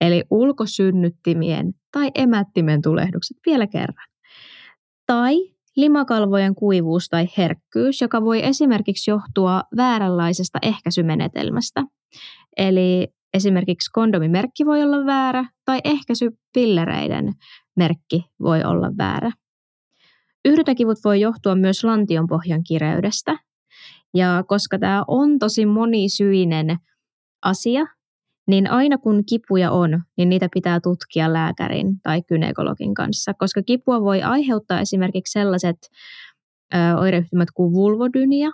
Eli ulkosynnyttimien tai emättimen tulehdukset vielä kerran. Tai limakalvojen kuivuus tai herkkyys, joka voi esimerkiksi johtua vääränlaisesta ehkäisymenetelmästä. Eli esimerkiksi kondomimerkki voi olla väärä tai ehkäisypillereiden merkki voi olla väärä. Yhdytäkivut voi johtua myös lantion pohjan kireydestä. Ja koska tämä on tosi monisyinen asia, niin aina kun kipuja on, niin niitä pitää tutkia lääkärin tai kynekologin kanssa, koska kipua voi aiheuttaa esimerkiksi sellaiset ö, oireyhtymät kuin vulvodynia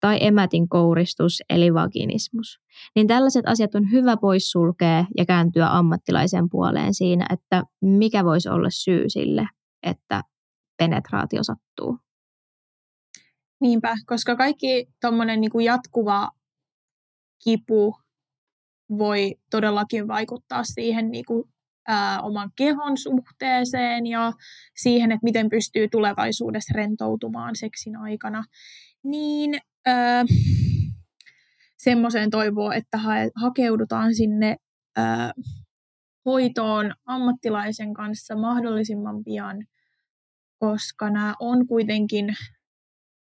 tai emätin kouristus eli vaginismus. Niin tällaiset asiat on hyvä poissulkea ja kääntyä ammattilaisen puoleen siinä, että mikä voisi olla syy sille, että penetraatio sattuu. Niinpä, koska kaikki tuommoinen niinku jatkuva kipu voi todellakin vaikuttaa siihen niinku, ää, oman kehon suhteeseen ja siihen, että miten pystyy tulevaisuudessa rentoutumaan seksin aikana, niin semmoiseen toivoo, että ha- hakeudutaan sinne ää, hoitoon ammattilaisen kanssa mahdollisimman pian, koska nämä on kuitenkin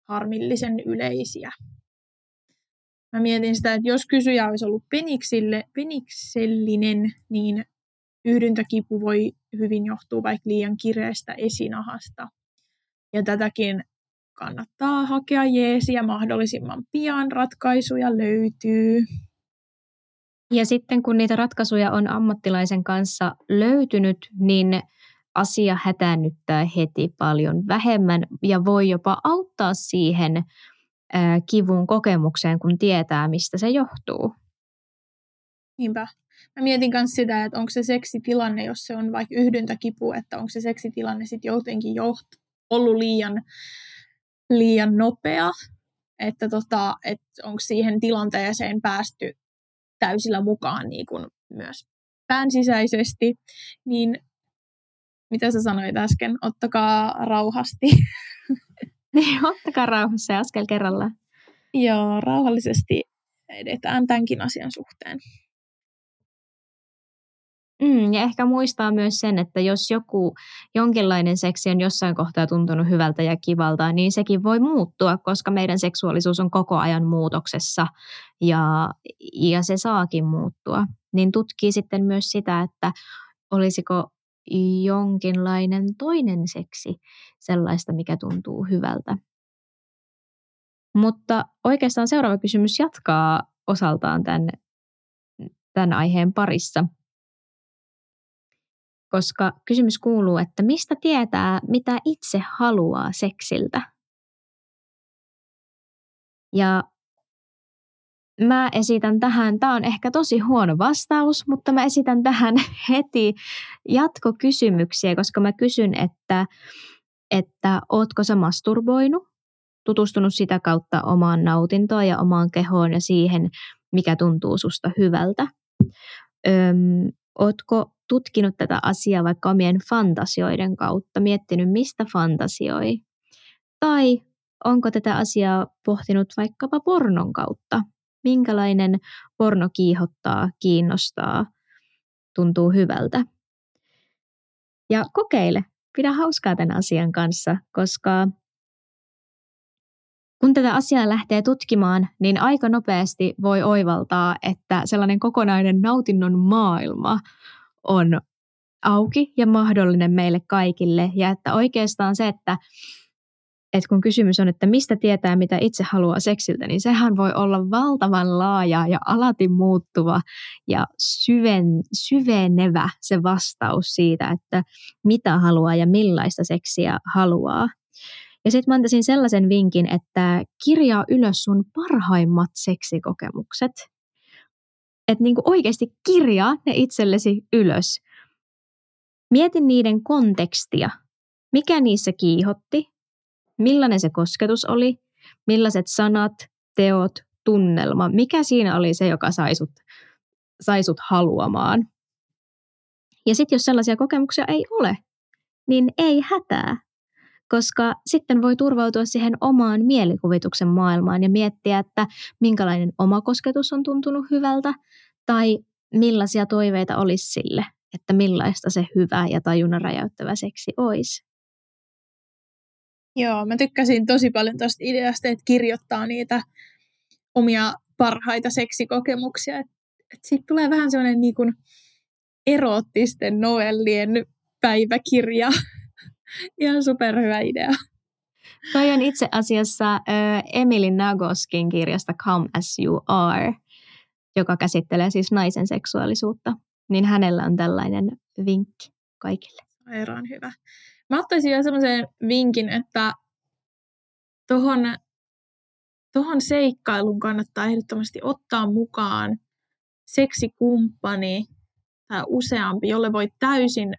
harmillisen yleisiä. Mä mietin sitä, että jos kysyjä olisi ollut peniksille, peniksellinen, niin yhdyntäkipu voi hyvin johtua vaikka liian kireestä esinahasta. Ja tätäkin kannattaa hakea jeesiä mahdollisimman pian. Ratkaisuja löytyy. Ja sitten kun niitä ratkaisuja on ammattilaisen kanssa löytynyt, niin asia hätäännyttää heti paljon vähemmän ja voi jopa auttaa siihen kivun kokemukseen, kun tietää, mistä se johtuu. Niinpä. Mä mietin myös sitä, että onko se seksitilanne, jos se on vaikka yhdyntäkipu, että onko se seksitilanne sitten jotenkin joht, ollut liian, liian nopea, että tota, et onko siihen tilanteeseen päästy täysillä mukaan niin kuin myös pään sisäisesti, niin mitä sä sanoit äsken, ottakaa rauhasti. Niin, ottakaa rauhassa ja askel kerrallaan. Joo, rauhallisesti edetään tämänkin asian suhteen. Mm, ja ehkä muistaa myös sen, että jos joku jonkinlainen seksi on jossain kohtaa tuntunut hyvältä ja kivalta, niin sekin voi muuttua, koska meidän seksuaalisuus on koko ajan muutoksessa ja, ja se saakin muuttua. Niin tutkii sitten myös sitä, että olisiko jonkinlainen toinen seksi sellaista, mikä tuntuu hyvältä. Mutta oikeastaan seuraava kysymys jatkaa osaltaan tämän, tämän aiheen parissa. Koska kysymys kuuluu, että mistä tietää, mitä itse haluaa seksiltä? Ja mä esitän tähän, tämä on ehkä tosi huono vastaus, mutta mä esitän tähän heti jatkokysymyksiä, koska mä kysyn, että, että ootko sä masturboinut, tutustunut sitä kautta omaan nautintoon ja omaan kehoon ja siihen, mikä tuntuu susta hyvältä. Öm, ootko tutkinut tätä asiaa vaikka omien fantasioiden kautta, miettinyt mistä fantasioi? Tai onko tätä asiaa pohtinut vaikkapa pornon kautta? Minkälainen porno kiihottaa, kiinnostaa, tuntuu hyvältä. Ja kokeile, pidä hauskaa tämän asian kanssa, koska kun tätä asiaa lähtee tutkimaan, niin aika nopeasti voi oivaltaa, että sellainen kokonainen nautinnon maailma on auki ja mahdollinen meille kaikille. Ja että oikeastaan se, että, että kun kysymys on, että mistä tietää, mitä itse haluaa seksiltä, niin sehän voi olla valtavan laaja ja alati muuttuva ja syven, syvenevä se vastaus siitä, että mitä haluaa ja millaista seksiä haluaa. Ja sitten mä antaisin sellaisen vinkin, että kirjaa ylös sun parhaimmat seksikokemukset. Että niinku oikeasti kirjaa ne itsellesi ylös. Mietin niiden kontekstia. Mikä niissä kiihotti? Millainen se kosketus oli? Millaiset sanat, teot, tunnelma? Mikä siinä oli se, joka sai sut, sai sut haluamaan? Ja sitten jos sellaisia kokemuksia ei ole, niin ei hätää koska sitten voi turvautua siihen omaan mielikuvituksen maailmaan ja miettiä, että minkälainen oma kosketus on tuntunut hyvältä tai millaisia toiveita olisi sille, että millaista se hyvä ja tajunnan räjäyttävä seksi olisi. Joo, mä tykkäsin tosi paljon tuosta ideasta, että kirjoittaa niitä omia parhaita seksikokemuksia. Että et siitä tulee vähän sellainen niin kuin eroottisten novellien päiväkirja. Ihan superhyvä idea. Toi on itse asiassa äh, Emily Nagoskin kirjasta Come As You Are, joka käsittelee siis naisen seksuaalisuutta. Niin hänellä on tällainen vinkki kaikille. Aivan hyvä. Mä ottaisin vielä semmoisen vinkin, että tuohon tohon seikkailuun kannattaa ehdottomasti ottaa mukaan seksikumppani tai useampi, jolle voi täysin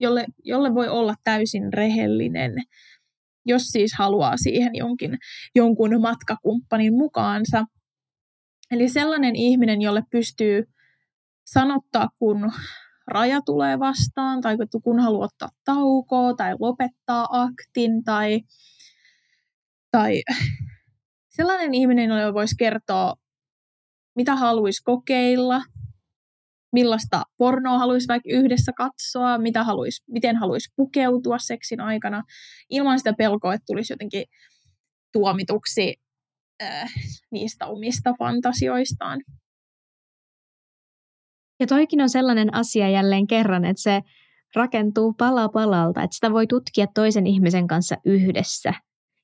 jolle, jolle voi olla täysin rehellinen, jos siis haluaa siihen jonkin, jonkun matkakumppanin mukaansa. Eli sellainen ihminen, jolle pystyy sanottaa, kun raja tulee vastaan, tai kun haluaa ottaa taukoa, tai lopettaa aktin, tai, tai sellainen ihminen, jolle voisi kertoa, mitä haluaisi kokeilla, millaista pornoa haluaisi vaikka yhdessä katsoa, mitä haluaisi, miten haluaisi pukeutua seksin aikana, ilman sitä pelkoa, että tulisi jotenkin tuomituksi äh, niistä omista fantasioistaan. Ja toikin on sellainen asia jälleen kerran, että se rakentuu pala palalta, että sitä voi tutkia toisen ihmisen kanssa yhdessä.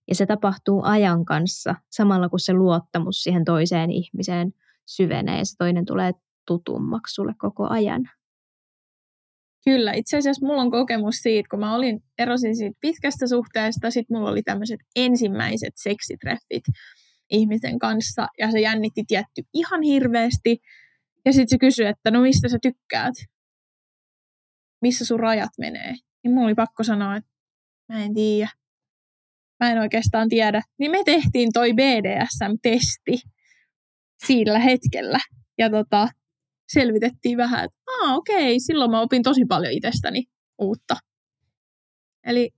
Ja se tapahtuu ajan kanssa, samalla kun se luottamus siihen toiseen ihmiseen syvenee ja se toinen tulee tutummaksi sulle koko ajan. Kyllä, itse asiassa mulla on kokemus siitä, kun mä olin, erosin siitä pitkästä suhteesta, sitten mulla oli tämmöiset ensimmäiset seksitreffit ihmisen kanssa, ja se jännitti tietty ihan hirveästi, ja sitten se kysyi, että no mistä sä tykkäät? Missä sun rajat menee? Niin mulla oli pakko sanoa, että mä en tiedä. Mä en oikeastaan tiedä. Niin me tehtiin toi BDSM-testi sillä hetkellä. Ja tota, selvitettiin vähän, että Aa, okei, silloin mä opin tosi paljon itsestäni uutta. Eli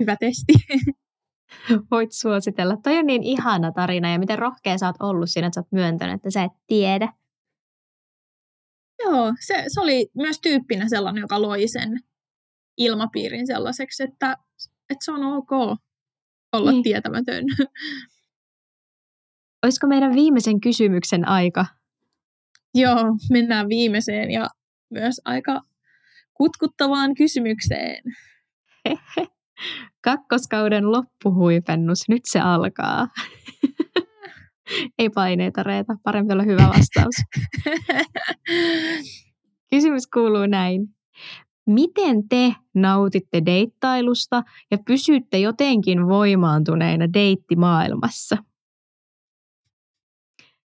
hyvä testi. Voit suositella. Toi on niin ihana tarina ja miten rohkea sä oot ollut siinä, että sä oot myöntänyt, että sä et tiedä. Joo, se, se oli myös tyyppinä sellainen, joka loi sen ilmapiirin sellaiseksi, että, että se on ok olla niin. tietämätön. Olisiko meidän viimeisen kysymyksen aika? Joo, mennään viimeiseen ja myös aika kutkuttavaan kysymykseen. Kakkoskauden loppuhuipennus, nyt se alkaa. Ei paineita, Reeta. Parempi olla hyvä vastaus. Kysymys kuuluu näin. Miten te nautitte deittailusta ja pysytte jotenkin voimaantuneina deittimaailmassa?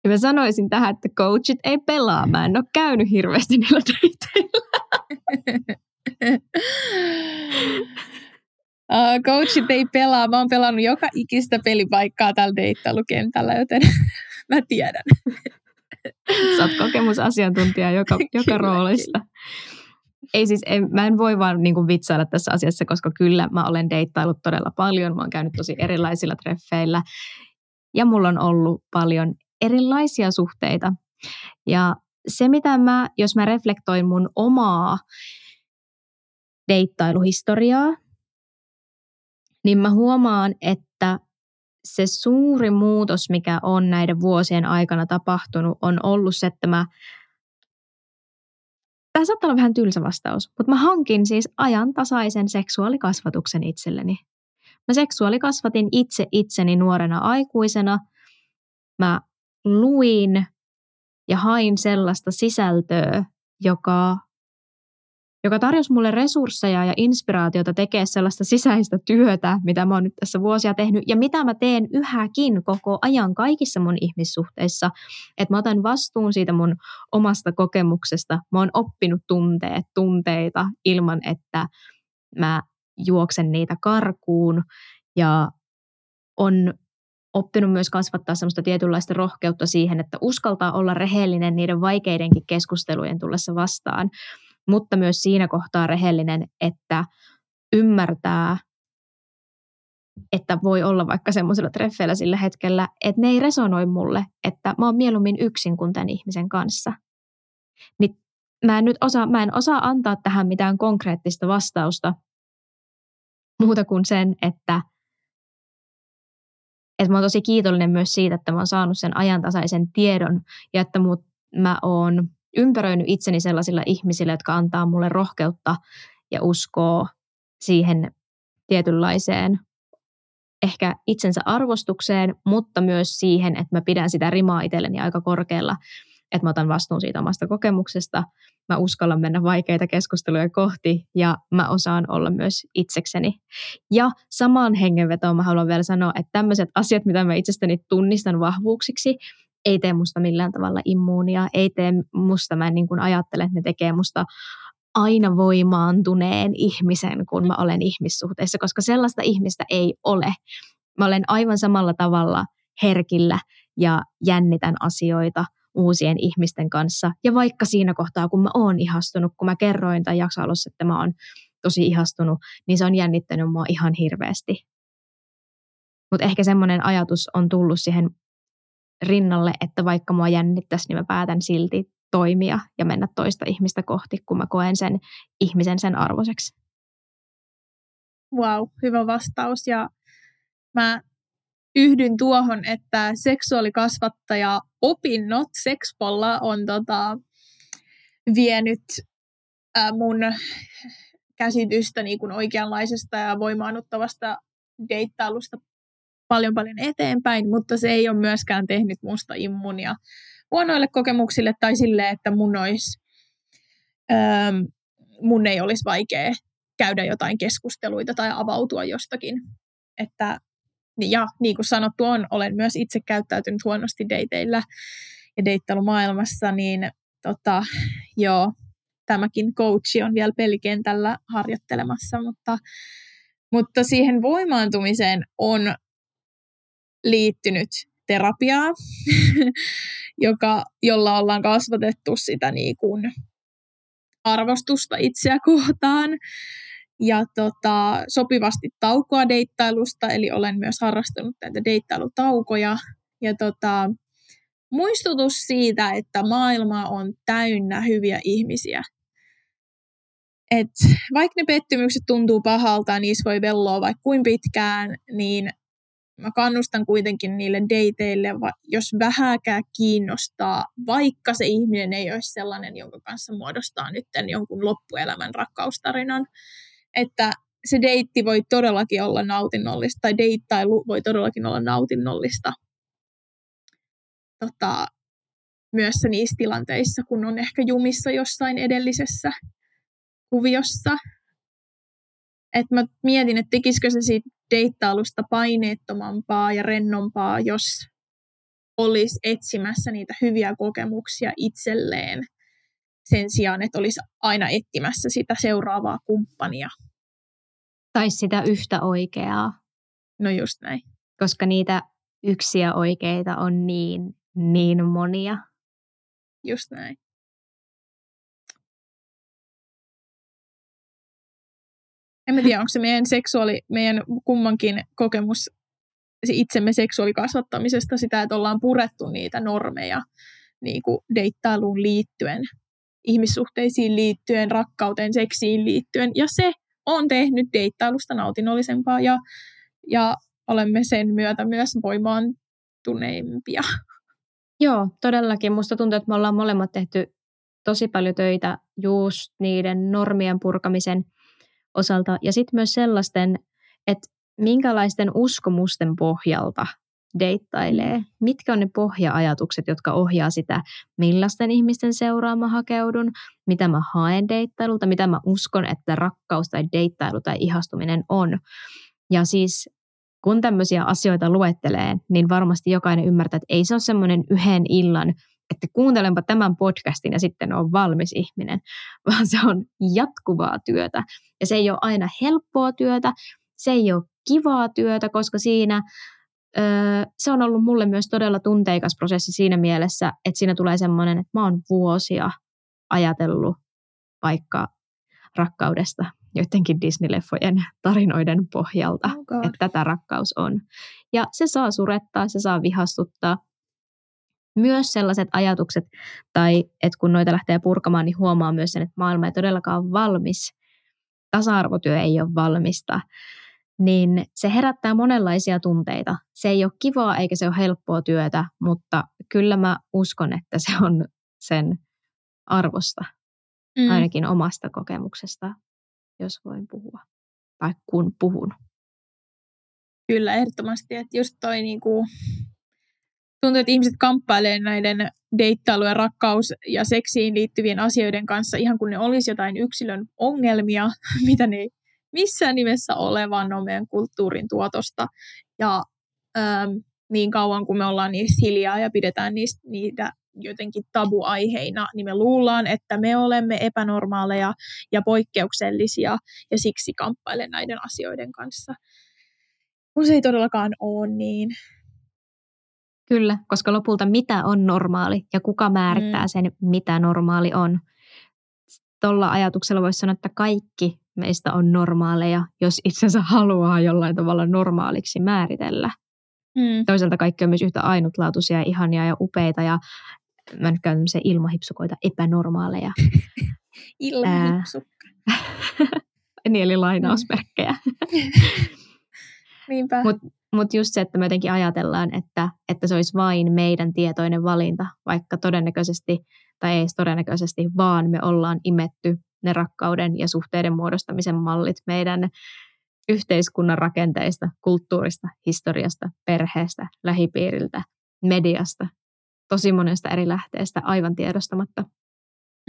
Ja mä sanoisin tähän, että coachit ei pelaa. Mä en ole käynyt hirveästi niillä deiteillä. Uh, coachit ei pelaa. Mä oon pelannut joka ikistä pelipaikkaa tällä deittailukentällä, joten mä tiedän. Sä oot kokemusasiantuntija joka, joka roolista. Ei siis, en, mä en voi vaan niin kuin vitsailla tässä asiassa, koska kyllä mä olen deittailut todella paljon. Mä oon käynyt tosi erilaisilla treffeillä ja mulla on ollut paljon erilaisia suhteita. Ja se, mitä mä, jos mä reflektoin mun omaa deittailuhistoriaa, niin mä huomaan, että se suuri muutos, mikä on näiden vuosien aikana tapahtunut, on ollut se, että mä tämä saattaa olla vähän tylsä vastaus, mutta mä hankin siis ajantasaisen seksuaalikasvatuksen itselleni. Mä seksuaalikasvatin itse itseni nuorena aikuisena. Mä luin ja hain sellaista sisältöä, joka joka tarjosi mulle resursseja ja inspiraatiota tekee sellaista sisäistä työtä, mitä mä oon nyt tässä vuosia tehnyt ja mitä mä teen yhäkin koko ajan kaikissa mun ihmissuhteissa. Että mä otan vastuun siitä mun omasta kokemuksesta. Mä oon oppinut tunteet, tunteita ilman, että mä juoksen niitä karkuun ja on oppinut myös kasvattaa semmoista tietynlaista rohkeutta siihen, että uskaltaa olla rehellinen niiden vaikeidenkin keskustelujen tullessa vastaan mutta myös siinä kohtaa rehellinen, että ymmärtää, että voi olla vaikka semmoisella treffeillä sillä hetkellä, että ne ei resonoi mulle, että mä oon mieluummin yksin kuin tämän ihmisen kanssa. Niin mä en nyt osaa, mä en osaa antaa tähän mitään konkreettista vastausta muuta kuin sen, että, että mä oon tosi kiitollinen myös siitä, että mä oon saanut sen ajantasaisen tiedon ja että mut, mä oon ympäröinyt itseni sellaisilla ihmisillä, jotka antaa mulle rohkeutta ja uskoo siihen tietynlaiseen ehkä itsensä arvostukseen, mutta myös siihen, että mä pidän sitä rimaa itselleni aika korkealla, että mä otan vastuun siitä omasta kokemuksesta, mä uskallan mennä vaikeita keskusteluja kohti ja mä osaan olla myös itsekseni. Ja samaan hengenvetoon mä haluan vielä sanoa, että tämmöiset asiat, mitä mä itsestäni tunnistan vahvuuksiksi, ei tee musta millään tavalla immuunia, ei tee musta, mä en niin kuin ajattele, että ne tekee musta aina voimaantuneen ihmisen, kun mä olen ihmissuhteessa, koska sellaista ihmistä ei ole. Mä olen aivan samalla tavalla herkillä ja jännitän asioita uusien ihmisten kanssa. Ja vaikka siinä kohtaa, kun mä oon ihastunut, kun mä kerroin tai jakso alussa, että mä oon tosi ihastunut, niin se on jännittänyt mua ihan hirveästi. Mutta ehkä semmoinen ajatus on tullut siihen rinnalle, että vaikka mua jännittäisi, niin mä päätän silti toimia ja mennä toista ihmistä kohti, kun mä koen sen ihmisen sen arvoiseksi. Wow, hyvä vastaus. Ja mä yhdyn tuohon, että seksuaalikasvattaja opinnot Sexpolla on tota, vienyt ää, mun käsitystä niin kuin oikeanlaisesta ja voimaannuttavasta deittailusta paljon paljon eteenpäin, mutta se ei ole myöskään tehnyt musta immunia huonoille kokemuksille tai sille, että mun, olisi, ähm, mun ei olisi vaikea käydä jotain keskusteluita tai avautua jostakin. Että, ja niin kuin sanottu on, olen myös itse käyttäytynyt huonosti dateilla ja deittailumaailmassa, niin tota, joo, tämäkin coachi on vielä pelikentällä harjoittelemassa, mutta, mutta siihen voimaantumiseen on liittynyt terapiaa, joka, jolla ollaan kasvatettu sitä niin kuin arvostusta itseä kohtaan ja tota, sopivasti taukoa deittailusta, eli olen myös harrastanut näitä deittailutaukoja. Ja tota, muistutus siitä, että maailma on täynnä hyviä ihmisiä. Et vaikka ne pettymykset tuntuu pahalta ja niissä voi velloa vaikka kuin pitkään, niin mä kannustan kuitenkin niille dateille, jos vähäkään kiinnostaa, vaikka se ihminen ei ole sellainen, jonka kanssa muodostaa nyt jonkun loppuelämän rakkaustarinan, että se deitti voi todellakin olla nautinnollista, tai deittailu voi todellakin olla nautinnollista tota, myös niissä tilanteissa, kun on ehkä jumissa jossain edellisessä kuviossa. Et mä mietin, että tekisikö se siitä deittailusta paineettomampaa ja rennompaa, jos olisi etsimässä niitä hyviä kokemuksia itselleen sen sijaan, että olisi aina etsimässä sitä seuraavaa kumppania. Tai sitä yhtä oikeaa. No just näin. Koska niitä yksiä oikeita on niin, niin monia. Just näin. En mä tiedä, onko se meidän seksuaali, meidän kummankin kokemus se itsemme seksuaalikasvattamisesta sitä, että ollaan purettu niitä normeja niin kuin deittailuun liittyen, ihmissuhteisiin liittyen, rakkauteen, seksiin liittyen. Ja se on tehnyt deittailusta nautinnollisempaa ja, ja olemme sen myötä myös voimaantuneimpia. Joo, todellakin. Musta tuntuu, että me ollaan molemmat tehty tosi paljon töitä just niiden normien purkamisen osalta ja sitten myös sellaisten, että minkälaisten uskomusten pohjalta deittailee, mitkä on ne pohja-ajatukset, jotka ohjaa sitä, millaisten ihmisten seuraan mä hakeudun, mitä mä haen deittailulta, mitä mä uskon, että rakkaus tai deittailu tai ihastuminen on. Ja siis kun tämmöisiä asioita luettelee, niin varmasti jokainen ymmärtää, että ei se ole semmoinen yhden illan, että kuuntelenpa tämän podcastin ja sitten on valmis ihminen, vaan se on jatkuvaa työtä. Ja se ei ole aina helppoa työtä, se ei ole kivaa työtä, koska siinä se on ollut mulle myös todella tunteikas prosessi siinä mielessä, että siinä tulee semmoinen, että mä oon vuosia ajatellut vaikka rakkaudesta joidenkin Disney-leffojen tarinoiden pohjalta, oh että tätä rakkaus on. Ja se saa surettaa, se saa vihastuttaa. Myös sellaiset ajatukset, tai että kun noita lähtee purkamaan, niin huomaa myös sen, että maailma ei todellakaan ole valmis. Tasa-arvotyö ei ole valmista niin se herättää monenlaisia tunteita. Se ei ole kivaa eikä se ole helppoa työtä, mutta kyllä mä uskon, että se on sen arvosta, mm. ainakin omasta kokemuksesta, jos voin puhua, tai kun puhun. Kyllä, ehdottomasti, että just toi niinku, tuntuu, että ihmiset kamppailee näiden deittailu- ja rakkaus- ja seksiin liittyvien asioiden kanssa ihan kun ne olisi jotain yksilön ongelmia, mitä ne missään nimessä ole, vaan ne on meidän kulttuurin tuotosta. Ja ähm, niin kauan kuin me ollaan niistä hiljaa ja pidetään niistä, niitä jotenkin tabuaiheina, niin me luullaan, että me olemme epänormaaleja ja poikkeuksellisia ja siksi kamppailen näiden asioiden kanssa. Kun se ei todellakaan ole niin. Kyllä, koska lopulta mitä on normaali ja kuka määrittää mm. sen, mitä normaali on. Tuolla ajatuksella voisi sanoa, että kaikki meistä on normaaleja, jos itsensä haluaa jollain tavalla normaaliksi määritellä. Mm. Toisaalta kaikki on myös yhtä ainutlaatuisia, ihania ja upeita ja mä nyt käytän se ilmahipsukoita, epänormaaleja. Ilmahipsukka. niin, eli lainausmerkkejä. Niinpä. Mutta mut just se, että me jotenkin ajatellaan, että, että se olisi vain meidän tietoinen valinta, vaikka todennäköisesti, tai ei todennäköisesti, vaan me ollaan imetty ne rakkauden ja suhteiden muodostamisen mallit meidän yhteiskunnan rakenteista, kulttuurista, historiasta, perheestä, lähipiiriltä, mediasta, tosi monesta eri lähteestä aivan tiedostamatta.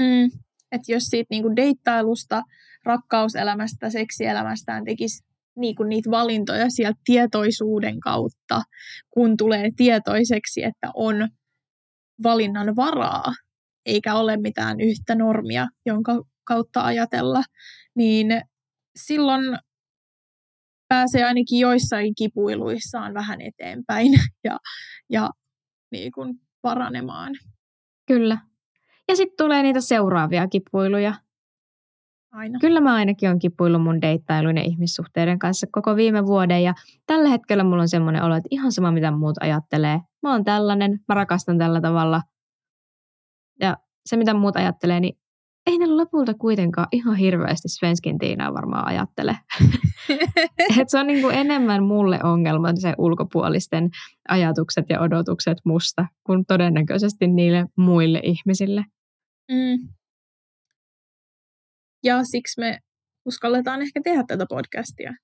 Mm. Että jos siitä niinku deittailusta, rakkauselämästä, seksielämästään tekisi niinku niitä valintoja sieltä tietoisuuden kautta, kun tulee tietoiseksi, että on valinnan varaa, eikä ole mitään yhtä normia, jonka kautta ajatella, niin silloin pääsee ainakin joissain kipuiluissaan vähän eteenpäin ja, ja niin kuin paranemaan. Kyllä. Ja sitten tulee niitä seuraavia kipuiluja. Aina. Kyllä mä ainakin on kipuillut mun deittailun ja ihmissuhteiden kanssa koko viime vuoden ja tällä hetkellä mulla on semmoinen olo, että ihan sama mitä muut ajattelee. Mä oon tällainen, mä rakastan tällä tavalla. Ja se mitä muut ajattelee, niin ei ne lopulta kuitenkaan ihan hirveästi Svenskin Tiinaa varmaan ajattele. Et se on niin kuin enemmän mulle ongelma se ulkopuolisten ajatukset ja odotukset musta, kuin todennäköisesti niille muille ihmisille. Mm. Ja siksi me uskalletaan ehkä tehdä tätä podcastia.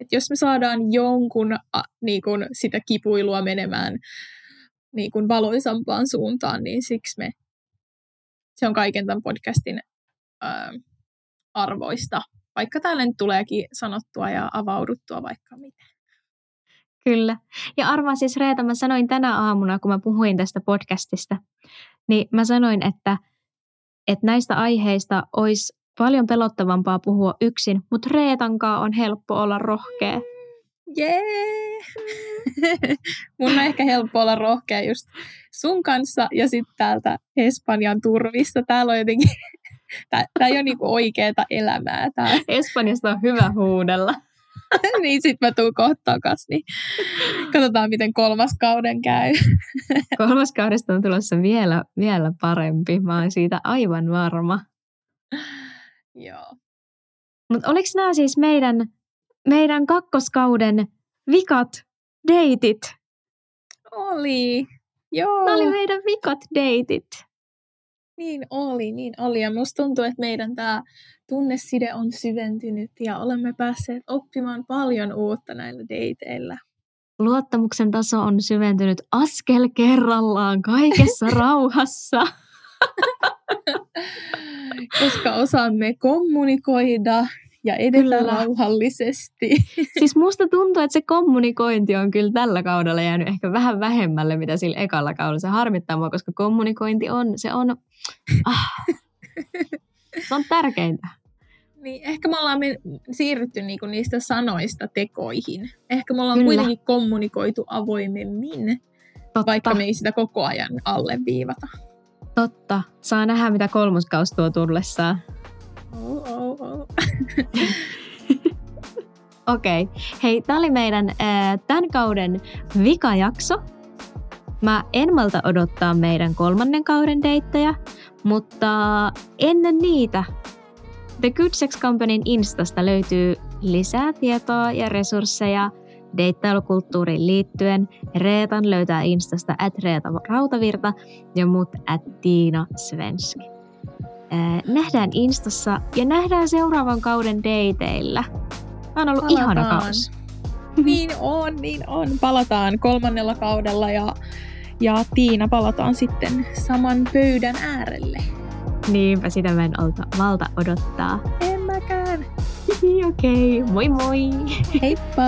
Et jos me saadaan jonkun a, niin kun sitä kipuilua menemään niin kun valoisampaan suuntaan, niin siksi me se on kaiken tämän podcastin ö, arvoista, vaikka täällä nyt tuleekin sanottua ja avauduttua vaikka mitä. Kyllä. Ja arvaa siis Reeta, mä sanoin tänä aamuna, kun mä puhuin tästä podcastista, niin mä sanoin, että, että näistä aiheista olisi paljon pelottavampaa puhua yksin, mutta Reetankaa on helppo olla rohkea. Jee! Yeah. Mun on ehkä helppo olla rohkea just sun kanssa ja sitten täältä Espanjan turvista. Täällä on jotenkin, tää, tää ei ole niinku oikeeta elämää. Tää. Espanjasta on hyvä huudella. niin sit mä tuun kohta takas, niin katsotaan miten kolmas kauden käy. kolmas kaudesta on tulossa vielä, vielä parempi, mä oon siitä aivan varma. Joo. Mutta oliko nämä siis meidän, meidän kakkoskauden vikat deitit? Oli. Joo. Nämä oli meidän vikat deitit. Niin oli, niin oli. Ja musta tuntuu, että meidän tämä tunneside on syventynyt ja olemme päässeet oppimaan paljon uutta näillä dateilla. Luottamuksen taso on syventynyt askel kerrallaan kaikessa rauhassa. Koska osaamme kommunikoida ja edetä kyllä. rauhallisesti. Siis musta tuntuu, että se kommunikointi on kyllä tällä kaudella jäänyt ehkä vähän vähemmälle, mitä sillä ekalla kaudella. Se harmittaa mua, koska kommunikointi on, se on, ah, se on tärkeintä. Niin, ehkä me ollaan me siirrytty niinku niistä sanoista tekoihin. Ehkä me ollaan Kyllä. kuitenkin kommunikoitu avoimemmin, Totta. vaikka me ei sitä koko ajan alleviivata. Totta. Saa nähdä, mitä kolmoskaus tuo tullessaan. Oh, oh, oh. Okei. Okay. Hei, tämä oli meidän äh, tämän kauden vikajakso. Mä en malta odottaa meidän kolmannen kauden deittejä, mutta ennen niitä The Good Sex Companyn Instasta löytyy lisää tietoa ja resursseja deittailukulttuuriin liittyen. Reetan löytää Instasta at Reeta Rautavirta ja mut at Tiina Svenski. nähdään Instassa ja nähdään seuraavan kauden dateilla. Tämä on ollut Palataan. ihana kausi. Niin on, niin on. Palataan kolmannella kaudella ja, ja Tiina palataan sitten saman pöydän äärelle. Niinpä sitä mä en olta, valta odottaa. En mäkään. Okei, okay. moi moi! Heippa!